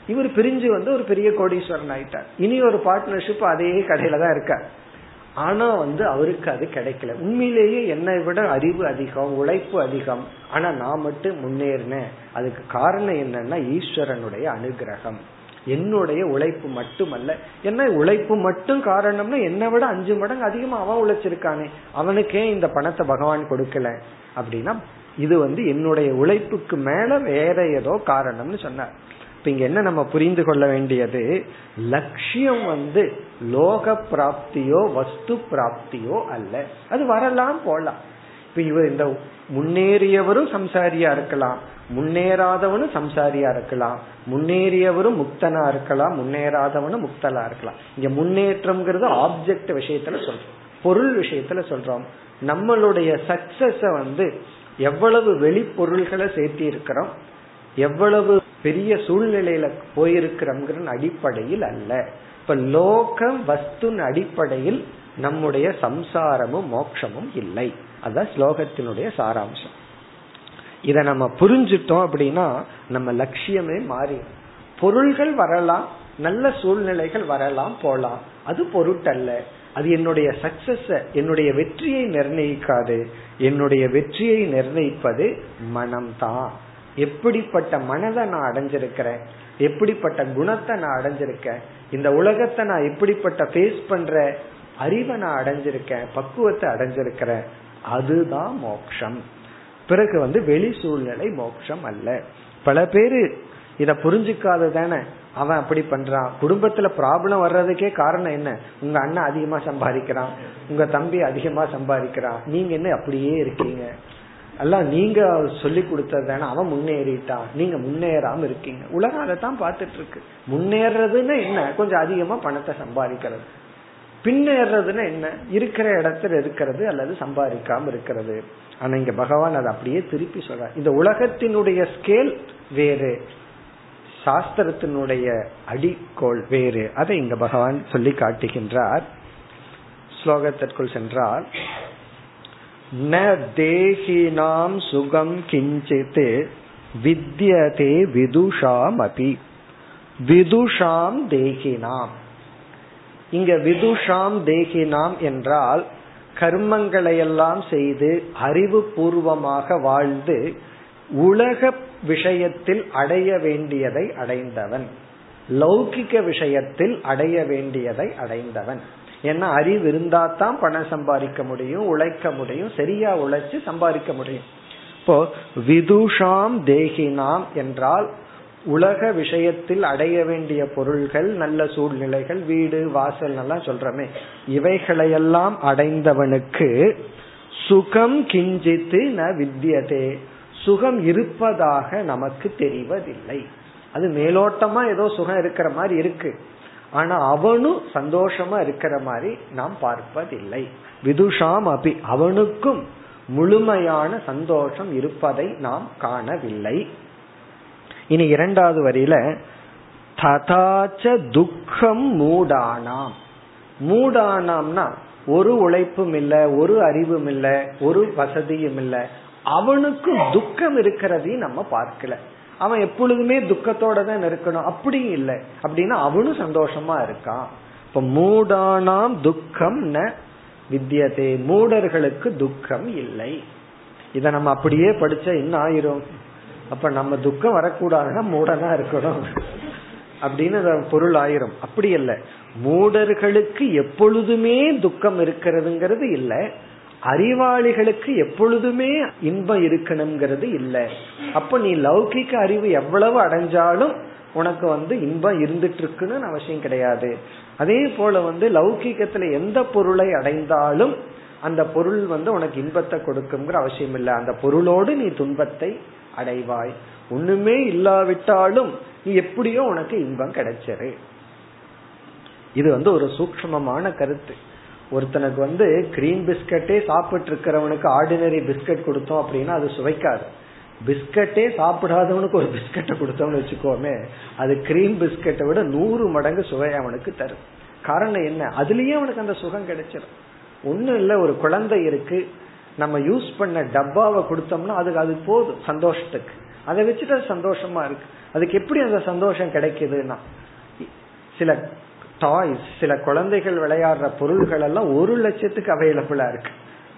இவர் பிரிஞ்சு வந்து ஒரு பெரிய கோடீஸ்வரன் ஆயிட்டார். இனி ஒரு பார்ட்னர்ஷிப் அதே கடையில தான் இருக்கார். ஆனா வந்து அவருக்கு அது கிடைக்கல. உண்மையிலேயே என்னை விட அறிவு அதிகம் உழைப்பு அதிகம். ஆனா நான் மட்டும் முன்னேறினேன். அதுக்கு காரணம் என்னன்னா ஈஸ்வரனுடைய அனுகிரகம். என்னுடைய உழைப்பு மட்டுமல்ல. என்ன உழைப்பு மட்டும் காரணம்னா என்னை விட அஞ்சு மடங்கு அதிகமா அவன் உழைச்சிருக்கானே. அவனுக்கே இந்த பணத்தை பகவான் கொடுக்கல. அப்படின்னா இது வந்து என்னுடைய உழைப்புக்கு மேல வேற ஏதோ காரணம்னு சொன்னார். இப்ப இங்க என்ன நம்ம புரிந்து கொள்ள வேண்டியது? லட்சியம் வந்து லோக பிராப்தியோ வஸ்து பிராப்தியோ அல்ல. அது வரலாம் போலாம். இப்ப இவர் இந்த முன்னேறியவரும் சம்சாரியா இருக்கலாம் முன்னேறாதவனும் சம்சாரியா இருக்கலாம் முன்னேறியவரும் முக்தனா இருக்கலாம் முன்னேறாதவனும் முக்தலா இருக்கலாம். இங்க முன்னேற்றம்ங்கிறது ஆப்ஜெக்ட் விஷயத்துல சொல்றோம். பொருள் விஷயத்துல சொல்றோம். நம்மளுடைய சக்சஸ வந்து எவ்வளவு வெளிப்பொருள்களை சேர்த்தி இருக்கிறோம் எவ்வளவு பெரிய சூழ்நிலையில போயிருக்கிறோங்கிற அடிப்படையில் அல்ல. இப்ப லோகம் வஸ்துன் அடிப்படையில் நம்முடைய சம்சாரமும் மோட்சமும் இல்லை. அதான் ஸ்லோகத்தினுடைய சாராம்சம். இத நம்ம புரிஞ்சிட்டோம் அப்படின்னா நம்ம லட்சியமே மாறி பொருள்கள் வரலாம் நல்ல சூழ்நிலைகள் வரலாம் போலாம். அது பொருட்டல்ல. அது என்னுடைய சக்சஸ என்னுடைய வெற்றியை நிர்ணயிக்காது. என்னுடைய வெற்றியை நிர்ணயிப்பது மனம்தான். எப்படிப்பட்ட மனதை நான் அடைஞ்சிருக்கிறேன்? எப்படிப்பட்ட குணத்தை நான் அடைஞ்சிருக்கேன்? இந்த உலகத்தை நான் எப்படிப்பட்ட ஃபேஸ் பண்ற அறிவை நான் அடைஞ்சிருக்கேன் பக்குவத்தை அடைஞ்சிருக்கிறேன்? அதுதான் மோக்ஷம். பிறகு வந்து வெளி சூழ்நிலை மோட்சம் அல்ல. பல பேரு இத புரிஞ்சுக்காது தானே அவன் அப்படி பண்றான். குடும்பத்துல ப்ராப்ளம் வர்றதுக்கே காரணம் என்ன? உங்க அண்ணன் அதிகமா சம்பாதிக்கிறான். உங்க தம்பி அதிகமா சம்பாதிக்கிறான். நீங்க என்ன அப்படியே இருக்கீங்க? எல்லாம் நீங்க சொல்லி கொடுத்தது வேணா அவன் முன்னேறிட்டான் நீங்க முன்னேறாம இருக்கீங்க. உலகம் அதை தான் பார்த்துட்டு இருக்கு முன்னேறதுன்னு என்ன? கொஞ்சம் அதிகமா பணத்தை சம்பாதிக்கிறது. பின்னேறதுன்னு என்ன? இருக்கிற இடத்துல இருக்கிறது அல்லது சம்பாதிக்காம இருக்கிறது. ஆனா இங்க பகவான் அதை அப்படியே திருப்பி சொல்ற இந்த உலகத்தினுடைய ஸ்கேல் வேறு. சாஸ்திரத்தினுடைய அடிக்கோள் வேறு. அதை இங்க பகவான் சொல்லி காட்டுகின்றார். ஸ்லோகத்திற்குள் சென்றால் ந தேகினாம் சுகம் கிஞ்சித் வித்யதே விதுஷாம் அபி விதுஷாம் தேகினாம். இங்க விதுஷாம் தேகினாம் என்றால் கர்மங்களை எல்லாம் செய்து அறிவு பூர்வமாக வாழ்ந்து உலக விஷயத்தில் அடைய வேண்டியதை அடைந்தவன். லௌகிக விஷயத்தில் அடைய வேண்டியதை அடைந்தவன். ஏன்னா அறிவு இருந்தா தான் பணம் சம்பாதிக்க முடியும் உழைக்க முடியும் சரியா உழைச்சு சம்பாதிக்க முடியும். இப்போ விதுஷாம் தேகினாம் என்றால் உலக விஷயத்தில் அடைய வேண்டிய பொருள்கள் நல்ல சூழ்நிலைகள் வீடு வாசல் எல்லாம் சொல்றமே. இவைகளையெல்லாம் அடைந்தவனுக்கு சுகம் கிஞ்சித்து ந வித்தியதே. சுகம் இருப்பதாக நமக்கு தெரிவதில்லை. அது மேலோட்டமா ஏதோ சுகம் இருக்கிற மாதிரி இருக்கு. ஆனா அவனும் சந்தோஷமா இருக்கிற மாதிரி நாம் பார்ப்பதில்லை. விதுஷாம் அபி அவனுக்கும் முழுமையான சந்தோஷம் இருப்பதை நாம் காணவில்லை. இனி இரண்டாவது வரியில ததாச்ச துக்கம் மூடானாம். மூடானாம்னா ஒரு உழைப்பும் இல்ல ஒரு அறிவும் இல்ல ஒரு வசதியும் இல்ல. அவனுக்கு துக்கம் இருக்கிறதையும் நம்ம பார்க்கல. அவன் எப்பொழுதுமே துக்கத்தோட தான் இருக்கணும். அப்படி இல்லை. அப்படின்னா அவனும் சந்தோஷமா இருக்கான். இப்ப மூடானாம் துக்கம் ந வித்தியதே. மூடர்களுக்கு துக்கம் இல்லை. இத நம்ம அப்படியே படிச்சா என்ன ஆயிரும்? அப்ப நம்ம துக்கம் வரக்கூடாதுன்னா மூடனா இருக்கணும். அப்படின்னு பொருள் ஆயிரும். அப்படி இல்லை. மூடர்களுக்கு எப்பொழுதுமே துக்கம் இருக்கிறதுங்கிறது இல்லை. அறிவாளிகளுக்கு எப்பொழுதுமே இன்பம் இருக்கணுங்கிறது இல்லை. அப்ப நீ லௌகிக்க அறிவு எவ்வளவு அடைஞ்சாலும் உனக்கு வந்து இன்பம் இருந்துட்டு இருக்குன்னு அவசியம் கிடையாது. அதே போல வந்து லௌகிக்கத்துல எந்த பொருளை அடைந்தாலும் அந்த பொருள் வந்து உனக்கு இன்பத்தை கொடுக்குங்கிற அவசியம் இல்லை. அந்த பொருளோடு நீ துன்பத்தை அடைவாய். ஒண்ணுமே இல்லாவிட்டாலும் நீ எப்படியோ உனக்கு இன்பம் கிடைச்சிரு. இது வந்து ஒரு சூக்மமான கருத்து. ஒருத்தனுக்கு வந்து கிரீம் பிஸ்கட்டே சாப்பிட்டு இருக்கிறவனுக்கு ஆர்டினரி பிஸ்கட் கொடுத்தோம் அப்படின்னா அது சுவைக்காது. பிஸ்கட்டே சாப்பிடாதவனுக்கு ஒரு பிஸ்கட்டை கொடுத்தோம்னு வச்சுக்கோமே அது கிரீம் பிஸ்கட்டை விட நூறு மடங்கு சுவை அவனுக்கு தரும். காரணம் என்ன? அதுலயே அவனுக்கு அந்த சுகம் கிடைச்சிடும் ஒன்னும் இல்ல ஒரு குழந்தை இருக்கு நம்ம யூஸ் பண்ண டப்பாவை கொடுத்தோம்னா அதுக்கு அது போதும் சந்தோஷத்துக்கு. அதை வச்சுட்டு அது சந்தோஷமா இருக்கு. அதுக்கு எப்படி அந்த சந்தோஷம் கிடைக்குதுன்னா சில டாய்ஸ் சில குழந்தைகள் விளையாடுற பொருள்கள் எல்லாம் ஒரு லட்சத்துக்கு அவைலபிளா இருக்கு.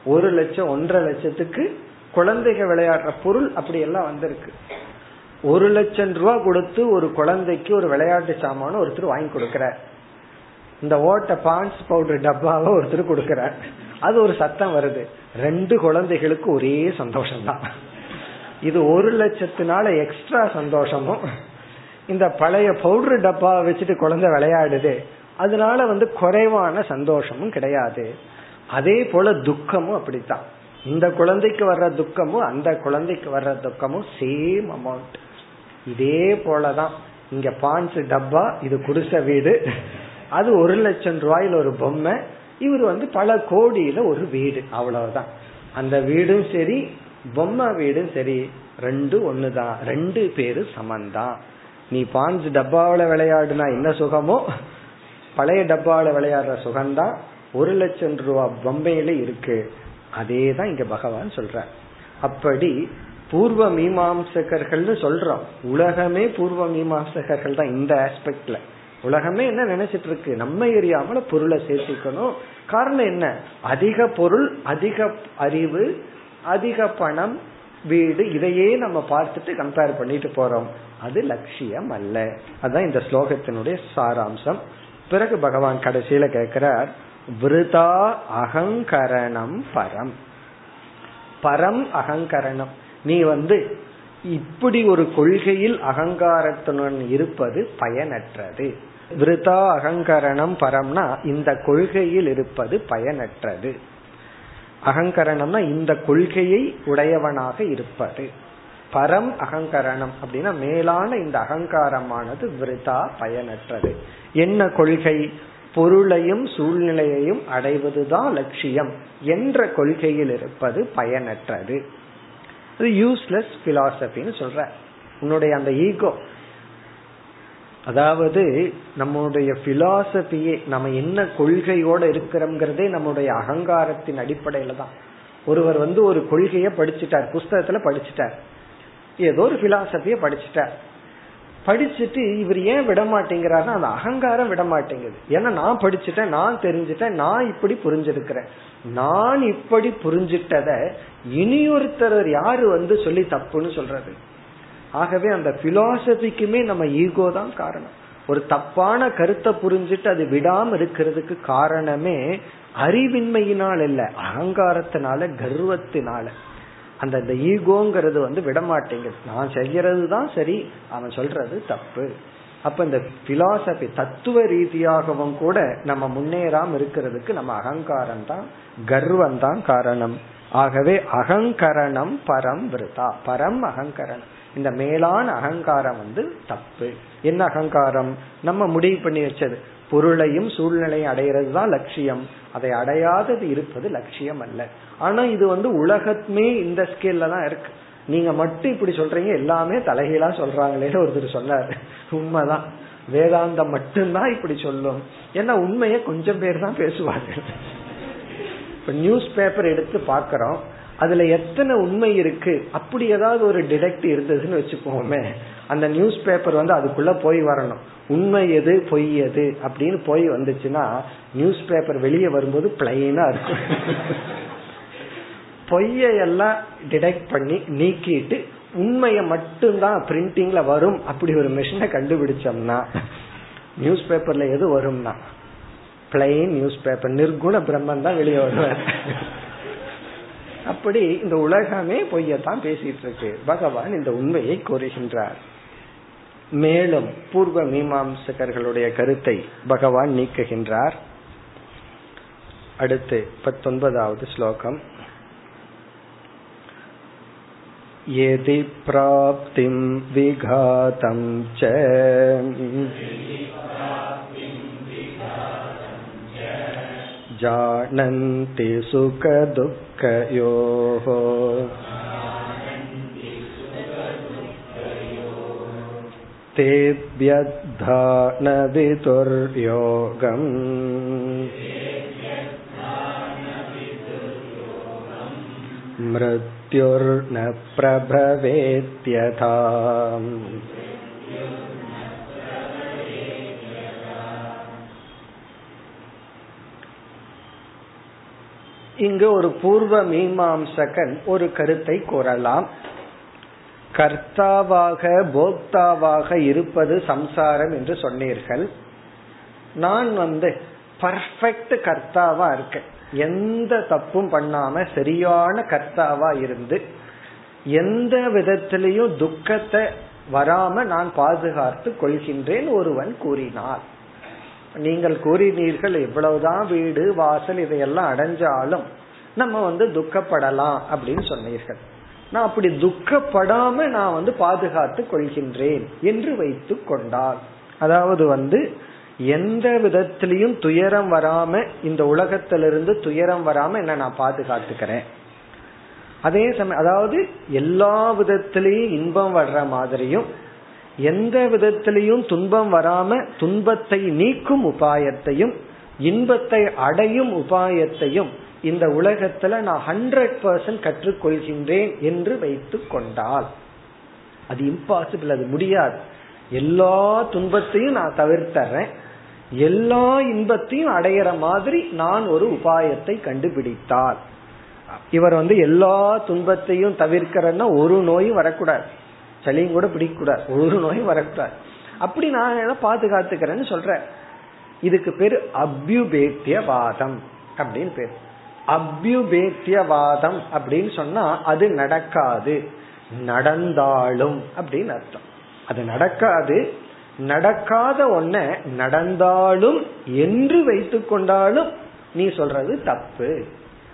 ஒரு லட்சம் ஒன்றரை லட்சத்துக்கு குழந்தைகள் விளையாடுற பொருள் அப்படி எல்லாம் வந்திருக்கு. ஒரு லட்சம் ரூபா கொடுத்து ஒரு குழந்தைக்கு ஒரு விளையாட்டு சாமான ஒருத்தர் வாங்கி கொடுக்கிறார். இந்த ஓட்ட பான்ஸ் பவுடர் டப்பாவை ஒருத்தர் கொடுக்கிறார். அது ஒரு சத்தம் வருது. ரெண்டு குழந்தைகளுக்கு ஒரே சந்தோஷம் தான் இது ஒரு லட்சத்தினால எக்ஸ்ட்ரா சந்தோஷமும் இந்த பழைய பவுடர் டப்பா வச்சுட்டு குழந்தை விளையாடுது அதனால வந்து குறைவான சந்தோஷமும் கிடையாது. அதே போல துக்கமும் அப்படித்தான். இந்த குழந்தைக்கு வர்ற துக்கமும் அந்த குழந்தைக்கு வர்ற துக்கமும் சேம் அமௌண்ட் இதே போலதான். இங்க பான்ஸ் டப்பா இது குடிசை வீடு. அது ஒரு லட்சம் ரூபாயில் ஒரு பொம்மை. இவர் வந்து பல கோடியில ஒரு வீடு. அவ்வளவுதான். அந்த வீடும் சரி பொம்மை வீடும் சரி ரெண்டு ஒண்ணுதான். ரெண்டு பேரும் சமந்தான். நீ பாஞ்சு டப்பாவில் விளையாடுனா என்ன சுகமோ? பழைய டப்பாவில் விளையாடுற சுகம்தான். ஒரு லட்சம் ரூபா பொம்மையில இருக்கு. அதே தான் இங்க பகவான் சொல்ற. அப்படி பூர்வ மீமாம்சகர்கள்னு சொல்றோம். உலகமே பூர்வ மீமாம்சகர்கள் தான் இந்த ஆஸ்பெக்ட்ல உலகமே என்ன நினைச்சிட்டு இருக்கு? நம்ம எரியாமல பொருளை சேர்த்திக்கணும். காரணம் என்ன? அதிக பொருள் அதிக அறிவு அதிக பணம் வீடு இதையே நம்ம பார்த்துட்டு கம்பேர் பண்ணிட்டு போறோம். அது லட்சியம் அல்ல. அதுதான் இந்த ஸ்லோகத்தினுடைய சாராம்சம். பிறகு பகவான் கடைசியில கேட்கிறார் விருதா அகங்கரணம் பரம். பரம் அகங்கரணம். நீ வந்து இப்படி ஒரு கொள்கையில் அகங்காரத்துடன் இருப்பது பயனற்றது. விருதா அகங்கரணம் பரம்னா இந்த கொள்கையில் இருப்பது பயனற்றது. அகங்கரணம்னா இந்த கொள்கையை உடையவனாக இருப்பது. பரம் அகங்கரணம் அப்படின்னா மேலான இந்த அகங்காரமானது விருதா பயனற்றது. என்ன கொள்கை? பொருளையும் சூழ்நிலையையும் அடைவதுதான் லட்சியம் என்ற கொள்கையில் இருப்பது பயனற்றது. இது யூஸ்லெஸ் பிலாசபின்னு சொல்ற. உன்னுடைய அந்த ஈகோ அதாவது நம்முடைய பிலாசபியே நம்ம என்ன கொள்கையோட இருக்கிறோம்ங்கிறதே நம்முடைய அகங்காரத்தின் அடிப்படையில தான். ஒருவர் வந்து ஒரு கொள்கைய படிச்சுட்டார் புஸ்தகத்துல படிச்சுட்டார். ஏதோ ஒரு பிலாசபிய படிச்சுட்டார். படிச்சுட்டு இவர் ஏன் விட மாட்டேங்கிறாருன்னா அந்த அகங்காரம் விட மாட்டேங்குது ஏன்னா நான் படிச்சுட்டேன் நான் தெரிஞ்சுட்டேன் நான் இப்படி புரிஞ்சிருக்கிறேன். நான் இப்படி புரிஞ்சிட்டத இனியொருத்தர் யாரு வந்து சொல்லி தப்புன்னு சொல்றது? ஆகவே அந்த பிலாசபிக்குமே நம்ம ஈகோ தான் காரணம். ஒரு தப்பான கருத்தை புரிஞ்சிட்டு அது விடாம இருக்கிறதுக்கு காரணமே அறிவின்மையினால் இல்ல அகங்காரத்தினால கர்வத்தினால. அந்த இந்த ஈகோங்கிறது வந்து விடமாட்டேங்குது. நான் செய்யறது தான் சரி அவன் சொல்றது தப்பு. அப்ப இந்த பிலாசபி தத்துவ ரீதியாகவும் கூட நம்ம முன்னேறாம இருக்கிறதுக்கு நம்ம அகங்காரம் தான் கர்வம் தான் காரணம். ஆகவே அகங்கரணம் பரம் விருதா பரம் அகங்கரணம். இந்த மேலான அகங்காரம் வந்து தப்பு. என்ன அகங்காரம்? நம்ம முடிவு பண்ணி வச்சது. பொருளையும் சூழ்நிலையும் அடையிறது தான் லட்சியம். அதை அடையாதது இருப்பது லட்சியம் அல்ல. ஆனா இது வந்து உலகத்துமே இந்த ஸ்கேல்ல தான் இருக்கு. நீங்க மட்டும் இப்படி சொல்றீங்க எல்லாமே தலைகீழா சொல்றாங்களேன்னு ஒருத்தர் சொன்னாரு. உண்மைதான். வேதாந்தம் மட்டும்தான் இப்படி சொல்லும். ஏன்னா உண்மையை கொஞ்சம் பேர் தான் பேசுவாங்க. இப்ப நியூஸ் பேப்பர் எடுத்து பாக்கிறோம் அதுல எத்தனை உண்மை இருக்கு? அப்படி ஏதாவது ஒரு டிடெக்ட் இருந்ததுன்னு வச்சுக்கோமே. அந்த நியூஸ் பேப்பர் வந்து அதுக்குள்ள போய் வரணும். உண்மை எது பொய் எது அப்படின்னு போய் வந்துச்சுன்னா நியூஸ் பேப்பர் வெளியே வரும்போது பிளைனா இருக்கும். பொய்யெல்லாம் டிடெக்ட் பண்ணி நீக்கிட்டு உண்மையை மட்டும்தான் பிரிண்டிங்ல வரும் அப்படி ஒரு மிஷினை கண்டுபிடிச்சோம்னா நியூஸ் பேப்பர்ல எது வரும்னா பிளைன் நியூஸ் பேப்பர் நிர்குண பிரம்மன் தான் வெளியே வருவார். அப்படி இந்த உலகமே பொய்யத்தான் பேசிட்டு இருக்கு பகவான் இந்த உண்மையை கூறுகின்றார் மேலும் பூர்வ மீமாம்சகர்களுடைய கருத்தை பகவான் நீக்குகின்றார் அடுத்து பத்தொன்பதாவது ஸ்லோகம் यदि प्राप्तिं विघातं च जानन्ति सुखदुःखयोः तेभ्यद्धा न विदुर्योगम् मृत्युर्न प्रभवेत्यथा இங்கு ஒரு பூர்வ மீமாம்சகன் ஒரு கருத்தை கூறலாம். கர்த்தாவாக போக்தாவாக இருப்பது சம்சாரம் என்று சொன்னீர்கள். நான் வந்து பர்ஃபெக்ட் கர்த்தாவா இருக்கேன். எந்த தப்பும் பண்ணாம சரியான கர்த்தாவா இருந்து எந்த விதத்திலையும் துக்கத்தை வராம நான் பாதுகாத்து கொள்கின்றேன் ஒருவன் கூறினார். நீங்கள் கூறினீர்கள் எவ்வளவுதான் வீடு வாசல் இதையெல்லாம் அடைஞ்சாலும் நம்ம வந்து துக்கப்படலாம் அப்படின்னு சொன்னீர்கள். நான் அப்படி துக்கப்படாம நான் வந்து பாதுகாத்து கொள்கின்றேன் என்று வைத்து கொண்டால் அதாவது வந்து எந்த விதத்திலையும் துயரம் வராம இந்த உலகத்திலிருந்து துயரம் வராம என்ன நான் பாதுகாத்துக்கிறேன். அதே சமயம் அதாவது எல்லா விதத்திலையும் இன்பம் வர்ற மாதிரியும் எந்த விதத்திலையும் துன்பம் வராம துன்பத்தை நீக்கும் உபாயத்தையும் இன்பத்தை அடையும் உபாயத்தையும் இந்த உலகத்துல நான் ஹண்ட்ரட் பர்சன்ட் கற்றுக்கொள்கின்றேன் என்று வைத்து கொண்டால் அது இம்பாசிபிள் அது முடியாது. எல்லா துன்பத்தையும் நான் தவிர்த்தறேன் எல்லா இன்பத்தையும் அடையிற மாதிரி நான் ஒரு உபாயத்தை கண்டுபிடித்தார் இவர் வந்து எல்லா துன்பத்தையும் தவிர்க்கிறன்னா ஒரு நோயும் வரக்கூடாது. சளியும் கூட பிடிக்கக்கூடாது. ஒரு நோயும் வரக்கூடாது. அப்படி நான் என்ன பாதுகாத்துக்கிறேன்னு சொல்றேன். இதுக்கு பேரு அபியுபேத்தியவாதம் அப்படின்னு பேர். அபியுபேத்தியவாதம் அப்படின்னு சொன்னா அது நடக்காது. நடந்தாலும் அப்படின்னு அர்த்தம். அது நடக்காது. நடக்காத ஒன்ன நடந்தாலும் என்று வைத்து கொண்டாலும் நீ சொல்றது தப்பு.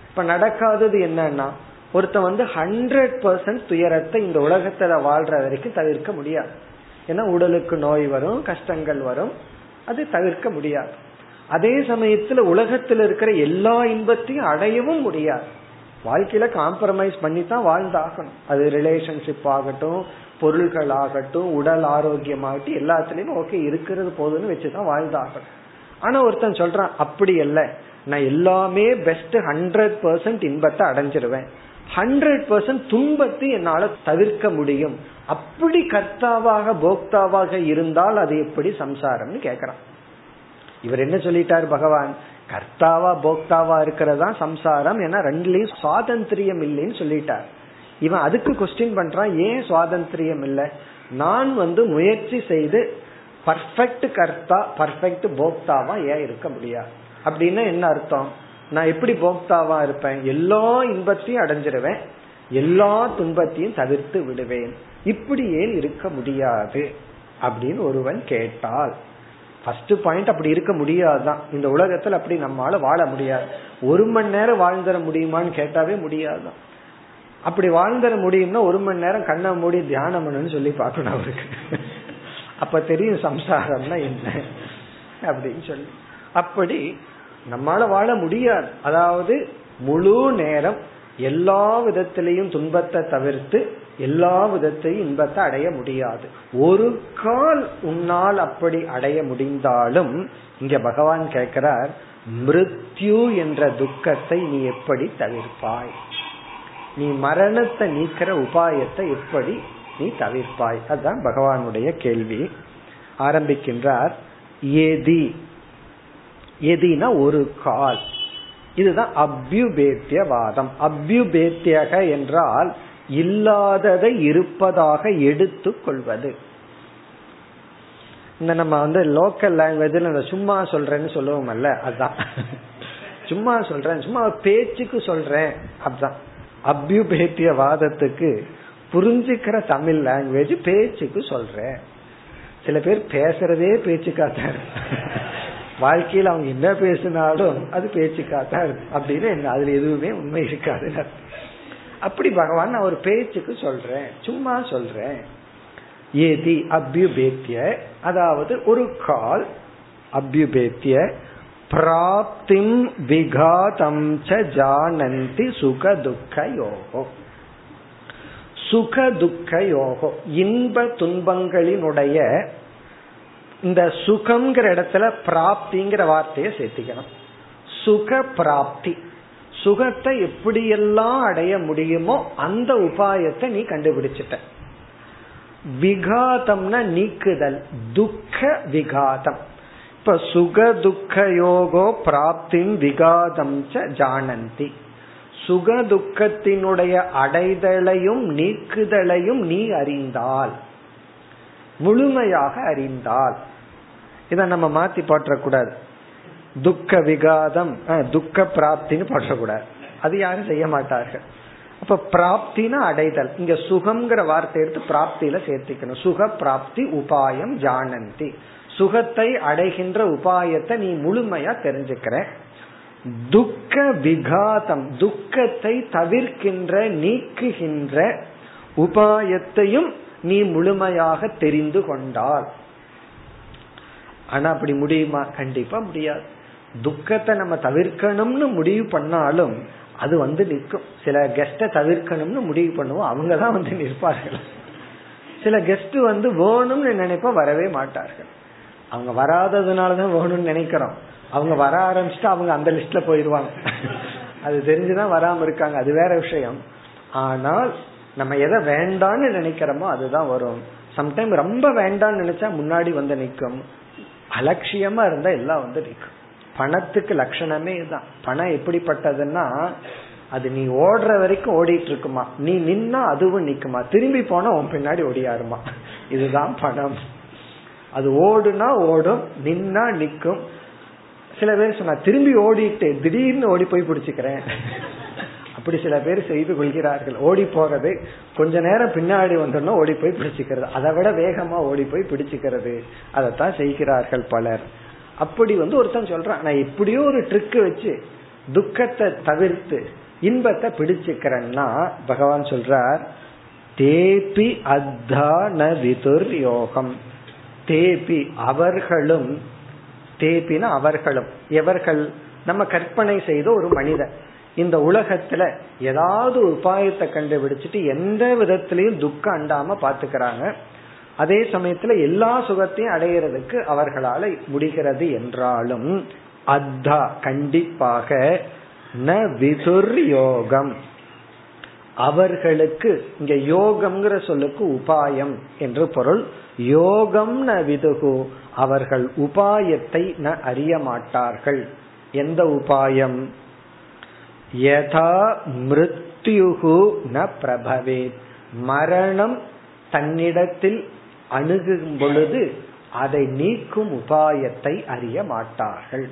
இப்ப நடக்காதது என்னன்னா ஒருத்தன் வந்து ஹண்ட்ரட் பர்சன்ட் துயரத்தை இந்த உலகத்துல வாழ்ற வரைக்கும் தவிர்க்க முடியாது. ஏன்னா உடலுக்கு நோய் வரும் கஷ்டங்கள் வரும். அது தவிர்க்க முடியாது. அதே சமயத்துல உலகத்தில் இருக்கிற எல்லா இன்பத்தையும் அடையவும் முடியாது. வாழ்க்கையில காம்ப்ரமைஸ் பண்ணி தான் வாழ்ந்தாகணும். அது ரிலேஷன்ஷிப் ஆகட்டும் பொருள்கள் ஆகட்டும் உடல் ஆரோக்கியமாகட்டும் எல்லாத்துலயும் ஓகே இருக்கிறது போதுன்னு வச்சுதான் வாழ்ந்தாகணும். ஆனா ஒருத்தன் சொல்றான் அப்படி இல்லை. நான் எல்லாமே பெஸ்ட் ஹண்ட்ரட் பர்சன்ட் இன்பத்தை அடைஞ்சிருவேன். ஹண்ட்ரட் பர்சன்ட் துன்பத்தை என்னால தவிர்க்க முடியும். அப்படி கர்த்தாவாக போக்தாவாக இருந்தால் அது எப்படி சம்சாரம்னு கேக்குறான். இவர் என்ன சொல்லிட்டார் பகவான்? கர்த்தாவா போக்தாவா இருக்கிறதா சம்சாரம் ஏன்னா ரெண்டுலயும் சுவாதந்திரியம் இல்லைன்னு சொல்லிட்டார். இவன் அதுக்கு கொஸ்டின் பண்றான் ஏன் சுவாதந்திரியம் இல்லை? நான் வந்து முயற்சி செய்து பர்ஃபெக்ட் கர்த்தா பர்ஃபெக்ட் போக்தாவா ஏன் இருக்க முடியாது? அப்படின்னா என்ன அர்த்தம்? நான் எப்படி போக்தாவா இருப்பேன்? எல்லா இன்பத்தையும் அடைஞ்சிருவேன். எல்லா துன்பத்தையும் தவிர்த்து விடுவேன். இப்படி ஏன் இருக்க முடியாது. அப்படின்னு ஒருவன் கேட்டால் ஃபர்ஸ்ட் பாயிண்ட் அப்படி இருக்க முடியாதுதான். இந்த உலகத்துல அப்படி நம்மளால வாழ முடியாது. ஒரு மணி நேரம் வாழ்ந்துட முடியுமான்னு கேட்டாவே முடியாதுதான். அப்படி வாழ்ந்துட முடியும்னா ஒரு மணி நேரம் கண்ணை மூடி தியானம் பண்ணுன்னு சொல்லி பார்க்கணும் அவருக்கு. அப்ப தெரியும் சம்சாரம்னா என்ன? அப்படின்னு சொல்லி. அப்படி நம்மால வாழ முடியாது. அதாவது முழு நேரம் எல்லா விதத்திலையும் துன்பத்தை தவிர்த்து எல்லா விதத்தையும் இன்பத்தை அடைய முடியாது. ஒரு கால் உன்னால் அப்படி அடைய முடிந்தாலும் இங்க பகவான் கேட்கிறார் மிருத்யு என்ற துக்கத்தை நீ எப்படி தவிர்ப்பாய்? நீ மரணத்தை நீக்கிற உபாயத்தை எப்படி நீ தவிர்ப்பாய்? அதுதான் பகவானுடைய கேள்வி. ஆரம்பிக்கின்றார் ஏதி எதினா ஒரு கால். இதுதான் அபியுபேத்தியவாதம். அபியுபேத்தியக என்றால் இல்லாததை இருப்பதாக எடுத்து கொள்வது. இந்த நம்ம வந்து லோக்கல் லாங்குவேஜ்ல சும்மா சொல்றேன்னு சொல்லுவோம் அல்ல அதுதான் சும்மா சொல்றேன் சும்மா பேச்சுக்கு சொல்றேன் அதுதான் அபியுபேத்திய வாதத்துக்கு புரிஞ்சுக்கிற தமிழ் லாங்குவேஜ் பேச்சுக்கு சொல்றேன். சில பேர் பேசுறதே பேச்சுக்காக வாழ்க்கையில் அவங்க என்ன பேசினாலும் அது பேச்சுக்காத்தான் இருக்கும் அப்படின்னு என்ன அதுல எதுவுமே உண்மை இருக்காது. அப்படி பகவான் நான் ஒரு பேச்சுக்கு சொல்றேன் சும்மா சொல்றேன். ஏதி அபியுபேத்திய அதாவது ஒரு கால் அபியுபேத்திய பிராப்திம் விகாதம் ஜானந்தி சுக துக்க யோகோ சுக துக்க யோகோ இன்ப துன்பங்களினுடைய இந்த சுகம்ங்கிற இடத்துல பிராப்திங்கிற வார்த்தையை சேர்த்திக்கணும். சுக பிராப்தி சுகத்தை எப்படியெல்லாம் அடைய முடியுமோ அந்த உபாயத்தை நீ கண்டுபிடிச்சிட்ட. விகாதம்னா நீக்குதல். துக்க விகாதம். இப்ப சுக துக்க யோகோ பிராப்திம் விகாதம் ஜானந்தி. சுக துக்கத்தினுடைய அடைதலையும் நீக்குதலையும் நீ அறிந்தால் முழுமையாக அறிந்தால். இத நம்ம மாத்தி போட்டக்கூடாது துக்க விகாதம் துக்க பிராப்தின்னு போட்டக்கூடாது அது யாரும் செய்ய மாட்டார்கள். அப்ப பிராப்தினா அடைதல். இங்க சுகம்ங்கிற வார்த்தை எடுத்து பிராப்தியில சேர்த்திக்கணும். சுக பிராப்தி உபாயம் ஜானந்தி. சுகத்தை அடைகின்ற உபாயத்தை நீ முழுமையா தெரிஞ்சுக்கிற. துக்க விகாதம் துக்கத்தை தவிர்க்கின்ற நீக்குகின்ற உபாயத்தையும் நீ முழுமையாக தெரிந்து கொண்டால். ஆனா அப்படி முடியுமா? கண்டிப்பா முடியாது. துக்கத்தை நம்ம தவிர்க்கணும்னு முடிவு பண்ணாலும் அது வந்து நிற்கும். சில கெஸ்ட தவிர்க்கணும்னு முடிவு பண்ணுவோம். அவங்க தான் வந்து நிற்பார்கள். சில கெஸ்ட் வந்து வேணும்னு நினைப்பா வரவே மாட்டார்கள். அவங்க வராததுனாலதான் வேணும்னு நினைக்கிறோம். அவங்க வர ஆரம்பிச்சுட்டு அவங்க அந்த லிஸ்ட்ல போயிருவாங்க அது தெரிஞ்சுதான் வராம இருக்காங்க. அது வேற விஷயம். ஆனால் நம்ம எதை வேண்டான்னு நினைக்கிறோமோ அதுதான் வரும். சம்டைம் ரொம்ப வேண்டாம்னு நினைச்சா முன்னாடி வந்து நிற்கும். அலட்சியமா இருந்தா எல்லாம் வந்து நிற்கும். பணத்துக்கு லட்சணமே இதுதான். பணம் எப்படிப்பட்டதுன்னா அது நீ ஓடுற வரைக்கும் ஓடிட்டு இருக்குமா நீ நின்னா அதுவும் நிக்குமா? திரும்பி போனா உன் பின்னாடி ஓடியாருமா? இதுதான் பணம். அது ஓடுனா ஓடும் நின்னா நிக்கும் சில பேர் சொன்னா திரும்பி ஓடிட்டு திடீர்னு ஓடி போய் பிடிச்சுக்கிறேன். இப்படி சில பேர் செய்து கொள்கிறார்கள். ஓடி போறது கொஞ்ச நேரம் பின்னாடி வந்தோம்னா ஓடி போய் பிடிச்சுக்கிறது. அதை விட வேகமா ஓடி போய் பிடிச்சுக்கிறது. அதைத்தான் செய்கிறார்கள் பலர். அப்படி வந்து ஒருத்தன் சொல்றான் நான் எப்படியோ ஒரு ட்ரிக் வச்சு துக்கத்தை தவிர்த்து இன்பத்தை பிடிச்சுக்கிறேன்னா பகவான் சொல்றார் தேபி அத்தான விதுர் யோகம் தேபி அவர்களும் தேபின அவர்களும் எவர்கள்? நம்ம கற்பனை செய்த ஒரு மனிதன். இந்த உலகத்துல ஏதாவது உபாயத்தை கண்டுபிடிச்சிட்டு எந்த விதத்திலையும் துக்கம் அண்டாம பாத்துக்கிறாங்க அதே சமயத்துல எல்லா சுகத்தையும் அடையிறதுக்கு அவர்களால முடிகிறது என்றாலும் அத்தா கண்டிப்பாக ந விதுர் யோகம். அவர்களுக்கு இங்க யோகம்ங்கிற சொல்லுக்கு உபாயம் என்று பொருள். யோகம் ந விதுகு. அவர்கள் உபாயத்தை ந அறிய மாட்டார்கள். எந்த உபாயம்? யதா மிருத்யுகு ந பிரபவே மரணம் தன்னிடத்தில் அணுகும் பொழுது அதை நீக்கும் உபாயத்தை அறிய மாட்டார்கள்.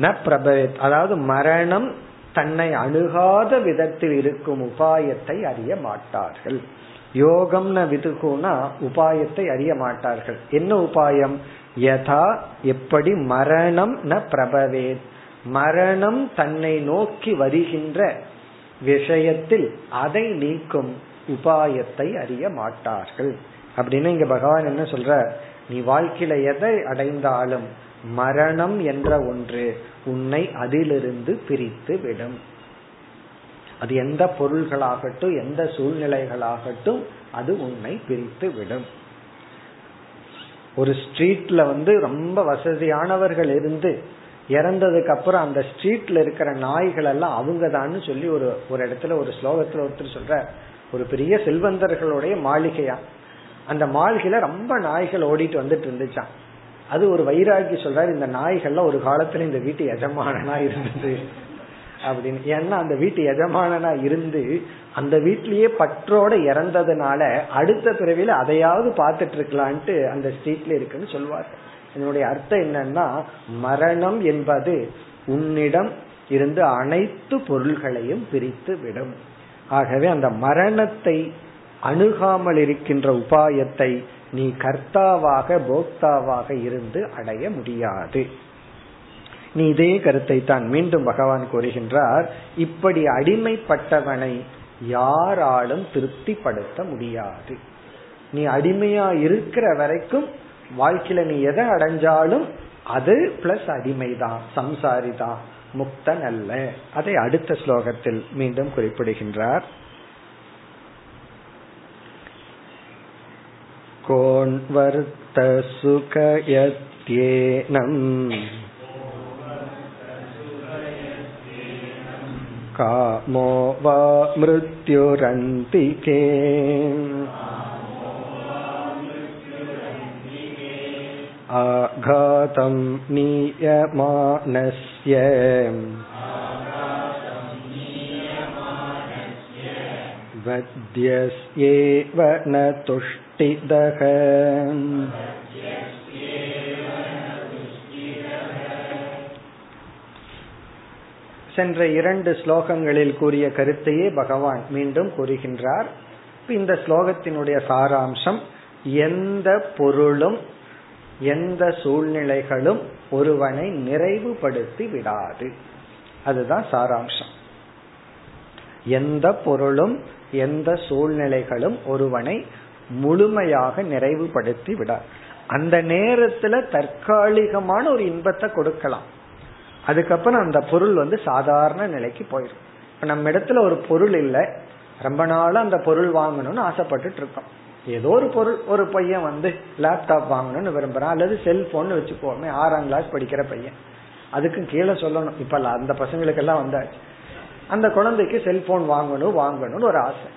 ந பிரபவேத். அதாவது மரணம் தன்னை அணுகாத விதத்தில் இருக்கும் உபாயத்தை அறிய மாட்டார்கள். யோகம்ன விதுகுனா உபாயத்தை அறிய மாட்டார்கள். என்ன உபாயம்? யதா எப்படி மரணம் ந பிரபவேத். மரணம் தன்னை நோக்கி வருகின்ற விஷயத்தில் அதை நீக்கும் உபாயத்தை அறிய மாட்டார்கள். அப்படின்னு இங்க பகவான் என்ன சொல்ற நீ வாழ்க்கையில எதை அடைந்தாலும் மரணம் என்ற ஒன்று உன்னை அதிலிருந்து பிரித்து விடும். அது எந்த பொருள்களாகட்டும் எந்த சூழ்நிலைகளாகட்டும் அது உன்னை பிரித்து விடும். ஒரு ஸ்ட்ரீட்ல வந்து ரொம்ப வசதியானவர்கள் இருந்து இறந்ததுக்கு அப்புறம் அந்த ஸ்ட்ரீட்ல இருக்கிற நாய்கள் எல்லாம் அவங்க தான் சொல்லி ஒரு ஒரு இடத்துல ஒரு ஸ்லோகத்துல ஒருத்தர் சொல்ற ஒரு பெரிய செல்வந்தர்களுடைய மாளிகையா. அந்த மாளிகையில ரொம்ப நாய்கள் ஓடிட்டு வந்துட்டு இருந்துச்சான் அது ஒரு வைராகி சொல்றாரு இந்த நாய்கள்லாம் ஒரு காலத்துல இந்த வீட்டு எஜமானனா இருந்தது. அப்படின்னு. ஏன்னா அந்த வீட்டு எஜமானனா இருந்து அந்த வீட்லயே பற்றோட இறந்ததுனால அடுத்த பிறவில அதையாவது பார்த்துட்டு இருக்கலான்ட்டு அந்த ஸ்ட்ரீட்ல இருக்குன்னு சொல்லுவார் என்னுடைய அர்த்தம் என்னன்னா மரணம் என்பது உன்னிடம் இருந்து அனைத்து பொருள்களையும் பிரித்து விடும். ஆகவே அந்த மரணத்தை அணுகாமல் இருக்கின்ற உபாயத்தை நீ கர்த்தாவாக போக்தாவாக இருந்து அடைய முடியாது. நீ இதே கருத்தை தான் மீண்டும் பகவான் கூறுகின்றார். இப்படி அடிமைப்பட்டவனை யாராலும் திருப்திப்படுத்த முடியாது. நீ அடிமையா இருக்கிற வரைக்கும் வாழ்க்கையில நீ எதை அடைஞ்சாலும் அது பிளஸ் அடிமைதான் சம்சாரி தான் முக்தன் அல்ல அதை அடுத்த ஸ்லோகத்தில் மீண்டும் குறிப்பிடுகின்றார் कोन्वर्तसुखयत्येनम् कामो वा मृत्युरन्तिके आघातं नीयमानस्य वद्यस्येव न तुष्टिदः சென்ற இரண்டு ஸ்லோகங்களில் கூறிய கருத்தையே பகவான் மீண்டும் கூறுகின்றார் இந்த ஸ்லோகத்தினுடைய சாராம்சம் எந்த பொருளும் எந்த சூழ்நிலைகளும் ஒருவனை நிறைவுபடுத்தி விடாது. அதுதான் சாராம்சம். எந்த பொருளும் எந்த சூழ்நிலைகளும் ஒருவனை முழுமையாக நிறைவுபடுத்தி விடாது அந்த நேரத்துல தற்காலிகமான ஒரு இன்பத்தை கொடுக்கலாம். அதுக்கப்புறம் அந்த பொருள் வந்து சாதாரண நிலைக்கு போயிடும் இப்ப நம்ம இடத்துல ஒரு பொருள் இல்லை. ரொம்ப நாளா அந்த பொருள் வாங்கணும்னு ஆசைப்பட்டுட்டு இருக்கோம். ஏதோ ஒரு பொருள் ஒரு பையன் வந்து லேப்டாப் வாங்கணும்னு விரும்புறான் அல்லது செல்போன் வச்சுக்கோமே ஆறாம் கிளாஸ் படிக்கிற பையன். அதுக்கும் கீழே சொல்லணும். இப்ப அந்த பசங்களுக்கு எல்லாம் வந்தாச்சு. அந்த குழந்தைக்கு செல்போன் வாங்கணும் வாங்கணும்னு ஒரு ஆசை.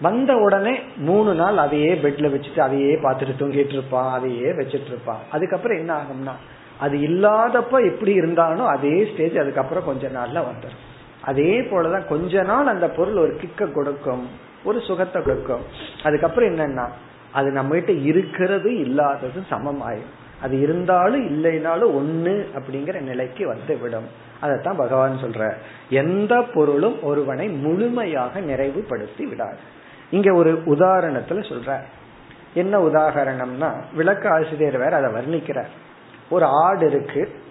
வந்த உடனே மூணு நாள் அதையே பெட்ல வச்சுட்டு அதையே பார்த்துட்டு தூங்கிட்டு இருப்பான் அதையே வச்சுட்டு இருப்பான். அதுக்கப்புறம் என்ன ஆகும்னா அது இல்லாதப்ப எப்படி இருந்தாலும் அதே ஸ்டேஜ் அதுக்கப்புறம் கொஞ்ச நாள்ல வந்துடும் அதே போலதான் கொஞ்ச நாள் அந்த பொருள் ஒரு கிக்க கொடுக்கும். ஒரு சுகத்தை கொடுக்கும். அதுக்கப்புறம் என்னன்னா அது நம்ம கிட்ட இருக்கிறது இல்லாதது சமமாயும் அது இருந்தாலும் இல்லைனாலும் ஒண்ணு அப்படிங்கிற நிலைக்கு வந்து விடும். அதைத்தான் பகவான் சொல்ற எந்த பொருளும் ஒருவனை முழுமையாக நிறைவுபடுத்தி விடாது. இங்க ஒரு உதாரணத்துல சொல்ற என்ன உதாரணம்னா விளக்க ஆசிரியர் வேற அதை வர்ணிக்கிறார். ஒரு ஆடு இருக்கு.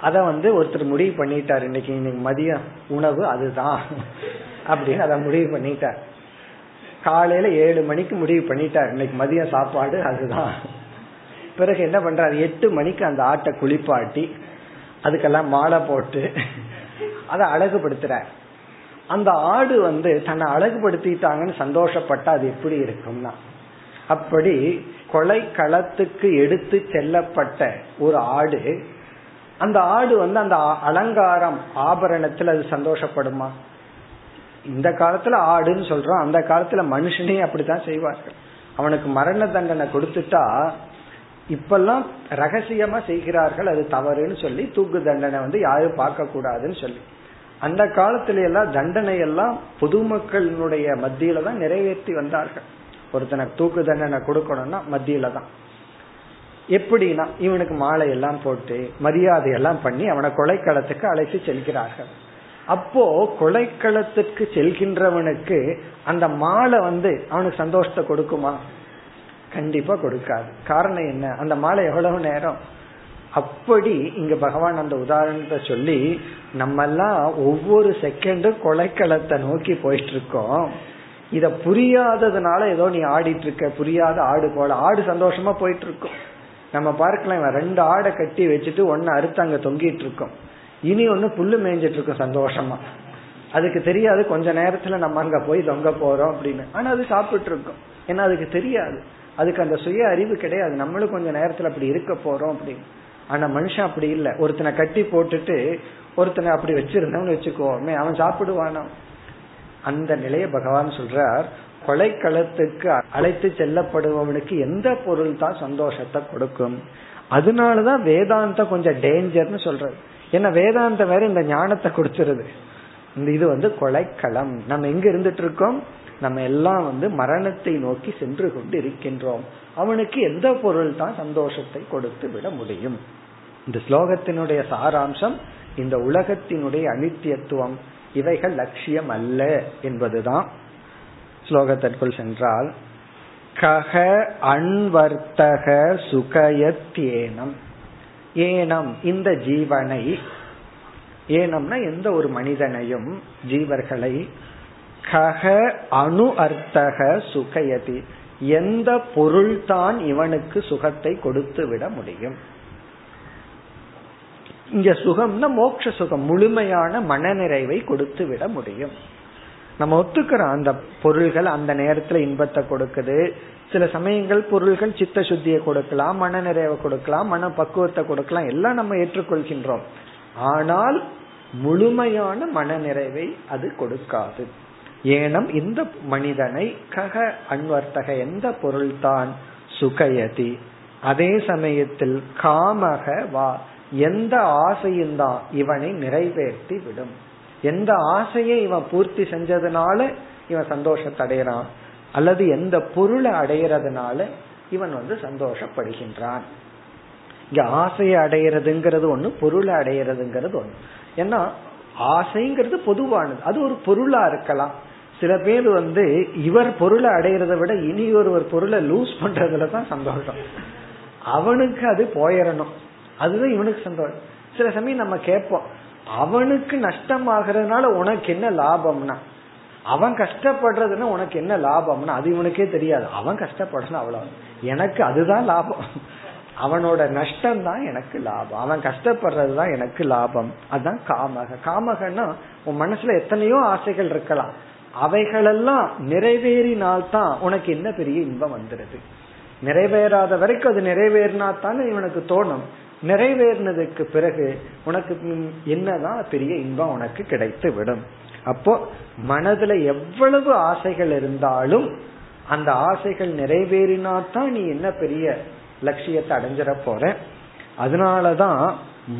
அத வந்து ஒருத்தர் முடிவு பண்ணிட்டார். இன்னைக்கு இன்னைக்கு மதிய உணவு அதுதான். அப்படின்னு அதை முடிவு பண்ணிட்டார். காலையில ஏழு மணிக்கு முடிவு பண்ணிட்டார். இன்னைக்கு மதியம் சாப்பாடு அதுதான். பிறகு என்ன பண்றாரு? எட்டு மணிக்கு அந்த ஆட்டை குளிப்பாட்டி அதுக்கெல்லாம் மாலை போட்டு அதை அழகுபடுத்துறார். அந்த ஆடு வந்து தன்னை அழகுபடுத்திட்டாங்கன்னு சந்தோஷப்பட்டா அது எப்படி இருக்கும்னா அப்படி கொலை களத்துக்கு எடுத்து செல்லப்பட்ட ஒரு ஆடு அந்த ஆடு வந்து அந்த அலங்காரம் ஆபரணத்தில் அது சந்தோஷப்படுமா? இந்த காலத்துல ஆடுன்னு சொல்றோம். அந்த காலத்துல மனுஷனே அப்படித்தான் செய்வார்கள். அவனுக்கு மரண தண்டனை கொடுத்துட்டா இப்பெல்லாம் ரகசியமா செய்கிறார்கள். அது தவறுன்னு சொல்லி தூக்கு தண்டனை வந்து யாரும் பார்க்க கூடாதுன்னு சொல்லி. அந்த காலத்துல எல்லாம் தண்டனை எல்லாம் பொதுமக்களினுடைய மத்தியில தான் நிறைவேற்றி வந்தார்கள். ஒருத்தனை தூக்கு தண்டனை கொடுக்கணும்னா மத்தியில தான். எப்படின்னா இவனுக்கு மாலை எல்லாம் போட்டு மரியாதை எல்லாம் பண்ணி அவனை கொலைக்களத்துக்கு அழைத்து செல்கிறார்கள். அப்போ கொலைக்களத்துக்கு செல்கின்றவனுக்கு அந்த மாலை வந்து அவனுக்கு சந்தோஷத்தை கொடுக்குமா? கண்டிப்பா கொடுக்காது. காரணம் என்ன? அந்த மாலை எவ்வளவு நேரம்? அப்படி இங்க பகவான் அந்த உதாரணத்தை சொல்லி நம்ம எல்லாம் ஒவ்வொரு செகண்டும் கொலைக்களத்தை நோக்கி போயிட்டு இருக்கோம் இத புரியாததுனால ஏதோ நீ ஆடிட்டு இருக்க புரியாத ஆடு போல. ஆடு சந்தோஷமா போயிட்டு இருக்கும் நம்ம பார்க்கலாம் இவன் ரெண்டு ஆடை கட்டி வச்சுட்டு ஒன்னு அறுத்து அங்க தொங்கிட்டு இருக்கோம் இனி ஒன்னு புல்லு மேய்ஞ்சிட்டு இருக்கும் சந்தோஷமா. அதுக்கு தெரியாது கொஞ்ச நேரத்துல நம்ம அங்க போய் தொங்க போறோம் அப்படின்னு. ஆனா அது சாப்பிட்டு இருக்கோம் ஏன்னா அதுக்கு தெரியாது. அதுக்கு அந்த சுய அறிவு கிடையாது. நம்மளும் கொஞ்ச நேரத்துல அப்படி இருக்க போறோம் அப்படின்னு. ஆனா மனுஷன் அப்படி இல்லை. ஒருத்தனை கட்டி போட்டுட்டு ஒருத்தனை அப்படி வச்சிருந்தவன்னு வச்சுக்கோமே அவன் சாப்பிடுவானா? அந்த நிலைய பகவான் சொல்றார். கொலைக்களத்துக்கு அழைத்து செல்லப்படுபவனுக்கு எந்த பொருள் தான் சந்தோஷத்தை கொடுக்கும்? அதனாலதான் வேதாந்தம் கொஞ்சம் டேஞ்சர்னு சொல்றது. ஏன்னா வேதாந்தம் வேற இந்த ஞானத்தை கொடுத்துருது இந்த இது வந்து கொலைக்களம். நம்ம எங்க இருந்துட்டு இருக்கோம்? நம்ம எல்லாம் வந்து மரணத்தை நோக்கி சென்று கொண்டு இருக்கின்றோம் அவனுக்கு எந்த பொருள் தான் சந்தோஷத்தை கொடுத்து விட முடியும்? இந்த ஸ்லோகத்தினுடைய சாராம்சம் இந்த உலகத்தினுடைய அனித்தியத்துவம் இவைகள் லட்சியம் அல்ல என்பதுதான். ஸ்லோகத்திற்குள் சென்றால் கக அன்வர்த்தக சுகயத்யேனம். ஏனம் இந்த ஜீவனை. ஏனம்னா எந்த ஒரு மனிதனையும் ஜீவர்களை. கக அணு அர்த்தக சுகயதி. எந்த பொருள்தான் இவனுக்கு சுகத்தை கொடுத்து விட முடியும். இங்க சுகம்னா மோட்ச சுகம் முழுமையான மனநிறைவை கொடுத்து விட முடியும். நம்ம ஒத்துக்கிறோம் அந்த பொருள்கள் அந்த நேரத்துல இன்பத்தை கொடுக்குது. சில சமயங்கள் பொருள்கள் சித்த சுத்தியை கொடுக்கலாம் மன நிறைவை கொடுக்கலாம் மன பக்குவத்தை கொடுக்கலாம் எல்லாம் நம்ம ஏற்றுக்கொள்கின்றோம். ஆனால் முழுமையான மன நிறைவை அது கொடுக்காது. ஏனம் இந்த மனிதனை கக அன்வர்த்தக எந்த பொருள்தான் சுகயதி அதே சமயத்தில் காமக வா எந்த ஆசையும் தான் இவனை நிறைவேற்றி விடும். எந்த ஆசையை இவன் பூர்த்தி செஞ்சதுனால இவன் சந்தோஷத்தை அடையிறான் அல்லது எந்த பொருளை அடையிறதுனால இவன் வந்து சந்தோஷப்படுகின்றான். இங்க ஆசையை அடையிறதுங்கிறது ஒண்ணு பொருளை அடையிறதுங்கிறது ஒண்ணு. ஏன்னா ஆசைங்கிறது பொதுவானது. அது ஒரு பொருளா இருக்கலாம். சில பேர் வந்து இவர் பொருளை அடையிறத விட இனி ஒருவர் பொருளை லூஸ் பண்றதுல தான் சந்தோஷம். அவனுக்கு அது போயிடணும் அதுதான் இவனுக்கு சந்தோஷம். சில சமயம் நம்ம கேட்போம் அவனுக்கு நஷ்டமாகறதுனால உனக்கு என்ன லாபம்னா? அவன் கஷ்டப்படுறதுன்னா உனக்கு என்ன லாபம்னு அது இவனுக்கே தெரியாது. அவன் கஷ்டப்படணும் அவ்வளவு எனக்கு அதுதான் லாபம். அவனோட நஷ்டம் தான் எனக்கு லாபம். அவன் கஷ்டப்படுறது தான் எனக்கு லாபம். அதுதான் காமக. காமகன்னா உன் மனசுல எத்தனையோ ஆசைகள் இருக்கலாம். அவைகளெல்லாம் நிறைவேறினால்தான் உனக்கு என்ன பெரிய இன்பம் வந்துருது. நிறைவேறாத வரைக்கும் அது நிறைவேறினா தானே இவனுக்கு தோணும். நிறைவேறினதுக்கு பிறகு உனக்கு என்னதான் பெரிய இன்பம் உனக்கு கிடைத்து விடும் அப்போ மனதுல எவ்வளவு ஆசைகள் இருந்தாலும் அந்த ஆசைகள் நிறைவேறினா தான் நீ என்ன பெரிய லட்சியத்தை அடைஞ்சிட போற. அதனாலதான்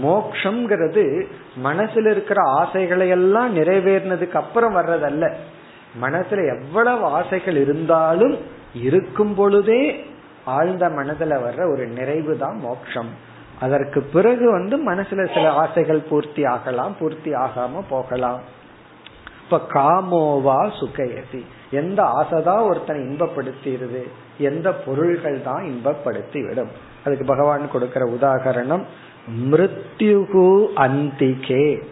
மோக்ஷங்கிறது மனசுல இருக்கிற ஆசைகளை எல்லாம் நிறைவேறினதுக்கு அப்புறம் வர்றதல்ல. மனசுல எவ்வளவு ஆசைகள் இருந்தாலும் இருக்கும் பொழுதே ஆழ்ந்த மனதுல வர்ற ஒரு நிறைவு தான் மோக்ஷம். அதற்கு பிறகு வந்து மனசுல சில ஆசைகள் பூர்த்தி ஆகலாம் பூர்த்தி ஆகாம போகலாம். இப்ப காமோவா சுகயதி எந்த ஆசைதான் ஒருத்தனை இன்பப்படுத்திடுது எந்த பொருள்கள் தான் இன்பப்படுத்தி விடும் அதுக்கு பகவான் கொடுக்கிற உதாகரணம் மிருத்யுகு அந்திகே.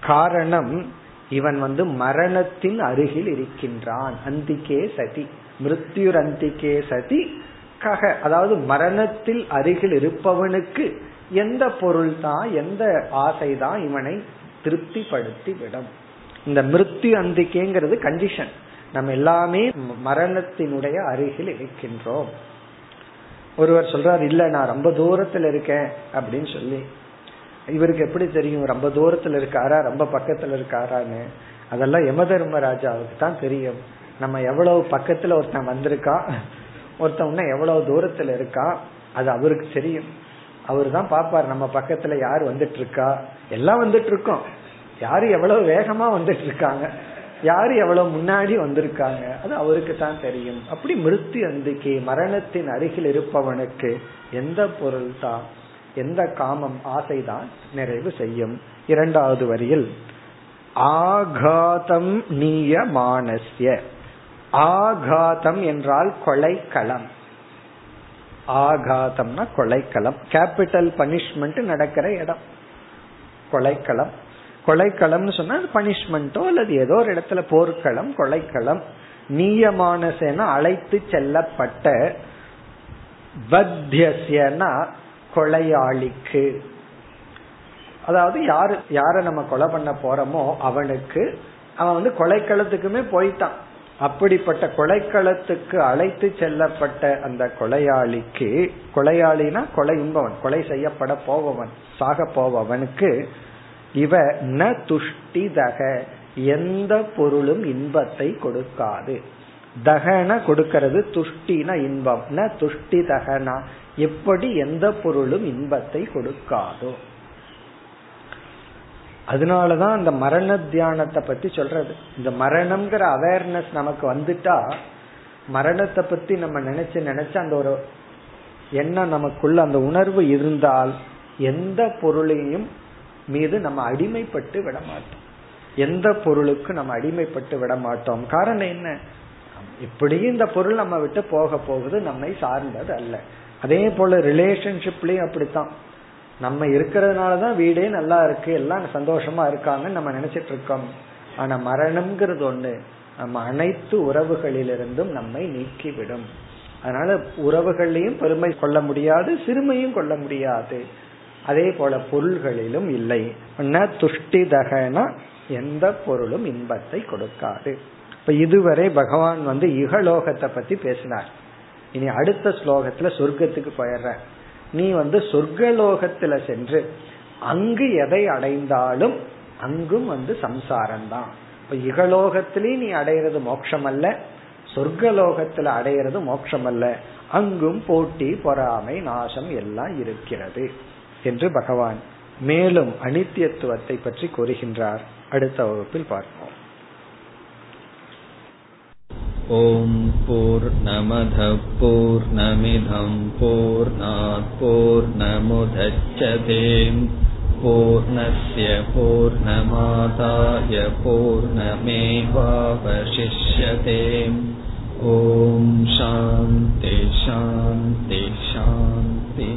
காரணம் இவன் வந்து மரணத்தின் அருகில் இருக்கின்றான். அந்திகே சதி. மிருத்யுர் அந்திகே சதி கக அதாவது மரணத்தில் அருகில் இருப்பவனுக்கு எந்த பொருள் தான் எந்த ஆசை தான் இவனை திருப்திப்படுத்தி விடும் இந்த மிருத்யு அந்திக்கேங்கிறது கண்டிஷன் நம்ம எல்லாமே மரணத்தினுடைய அருகில் இருக்கின்றோம். ஒருவர் சொல்றாரு இல்ல நான் ரொம்ப தூரத்துல இருக்கேன் அப்படின்னு சொல்லி. இவருக்கு எப்படி தெரியும் ரொம்ப தூரத்துல இருக்காரா ரொம்ப பக்கத்துல இருக்காரான்னு? அதெல்லாம் யம தர்மராஜாவுக்கு தான் தெரியும். நம்ம எவ்வளவு பக்கத்துல ஒருத்தன் வந்திருக்கா ஒருத்தவன எவ்வளவு தூரத்துல இருக்கா அது அவருக்கு தெரியும். அவரு தான் பாப்பார் நம்ம பக்கத்துல யார் வந்துட்டு இருக்கா. எல்லாம் வந்துட்டு இருக்கோம். யாரு எவ்வளவு வேகமா வந்துட்டு இருக்காங்க யாரு எவ்வளவு முன்னாடி வந்திருக்காங்க? அது அவருக்கு தான் தெரியும். அப்படி மிருத்தி அந்துக்கு மரணத்தின் அருகில் இருப்பவனுக்கு எந்த பொருள் தான் எந்த காமம் ஆசைதான் நிறைவு செய்யும். இரண்டாவது வரியில் ஆகாதம் நீய மானசிய ஆகாதம் என்றால் கொலைக்களம். ஆகாதம்னா கொலைக்களம். கேபிட்டல் பனிஷ்மெண்ட் நடக்கிற இடம். கொலைக்களம். கொலைக்களம்னு சொன்னா பனிஷ்மெண்ட்டோ அல்லது ஏதோ ஒரு இடத்துல போர்க்களம் கொலைக்களம் நீயமானசேனா அழைத்து செல்லப்பட்ட பத்தியசியனா கொலையாளிக்கு. அதாவது யாரு யார நம்ம கொலை பண்ண போறோமோ அவனுக்கு அவன் வந்து கொலைக்களத்துக்குமே போயிட்டான். அப்படிப்பட்ட கொலைக்களத்துக்கு அழைத்து செல்லப்பட்ட அந்த கொலையாளிக்கு கொலையாளினா கொலை உண்பவன் கொலை செய்யப்பட போபவன் சாக போபவனுக்கு இவ ந துஷ்டி தக எந்த பொருளும் இன்பத்தை கொடுக்காது. தகன கொடுக்கிறது துஷ்டின இன்பம். ந துஷ்டி தகனா எப்படி எந்த பொருளும் இன்பத்தை கொடுக்காதோ. அதனாலதான் அந்த மரண தியானத்தை பத்தி சொல்றது. இந்த மரணம்ங்கிற அவேர்னஸ் நமக்கு வந்துட்டா மரணத்தை பத்தி நம்ம நினைச்சு நினைச்சு அந்த ஒரு எண்ணம் நமக்குள்ள அந்த உணர்வு இருந்தால் எந்த பொருளையும் மீது நம்ம அடிமைப்பட்டு விட மாட்டோம் எந்த பொருளுக்கு நம்ம அடிமைப்பட்டு விட மாட்டோம் காரணம் என்ன? இப்படியும் இந்த பொருள் நம்ம விட்டு போக போகுது நம்மை சார்ந்தது அல்ல. அதே போல ரிலேஷன்ஷிப்லயும் அப்படித்தான். நம்ம இருக்கிறதுனாலதான் வீடே நல்லா இருக்கு எல்லாம் சந்தோஷமா இருக்காங்கன்னு நம்ம நினைச்சிட்டு இருக்கோம். ஆனா மரணம்ங்கிறது ஒண்ணு. நம்ம அனைத்து உறவுகளிலிருந்தும் நம்மை நீக்கிவிடும். அதனால உறவுகளையும் பெருமை கொள்ள முடியாது சிறுமையும் கொள்ள முடியாது. அதே போல பொருள்களிலும் இல்லை. துஷ்டிதகனா எந்த பொருளும் இன்பத்தை கொடுக்காது. இப்ப இதுவரை பகவான் வந்து இகலோகத்தை பத்தி பேசினார். இனி அடுத்த ஸ்லோகத்துல சொர்க்கத்துக்கு போயிடுற நீ வந்து சொர்க்கலோகத்துல சென்று அங்கு எதை அடைந்தாலும் அங்கும் வந்து சம்சாரம் தான் இப்ப இகலோகத்திலேயே நீ அடையிறது மோட்சம் அல்ல சொர்க்கலோகத்துல அடையிறது மோட்சம் அல்ல அங்கும் போட்டி பொறாமை நாசம் எல்லாம் இருக்கிறது. என்று பகவான் மேலும் அனித்தியத்துவத்தை பற்றி கூறுகின்றார். அடுத்த வகுப்பில் பார்ப்போம். ஓம் போர் நமத போர் நமிதம் போர் போர் நமுதச்சதேம் பூர்ணய பூர்ணமாதாய பூர்ணமேவாவசிஷ்யதேம். ஓம் சாந்தி சாந்தி சாந்தி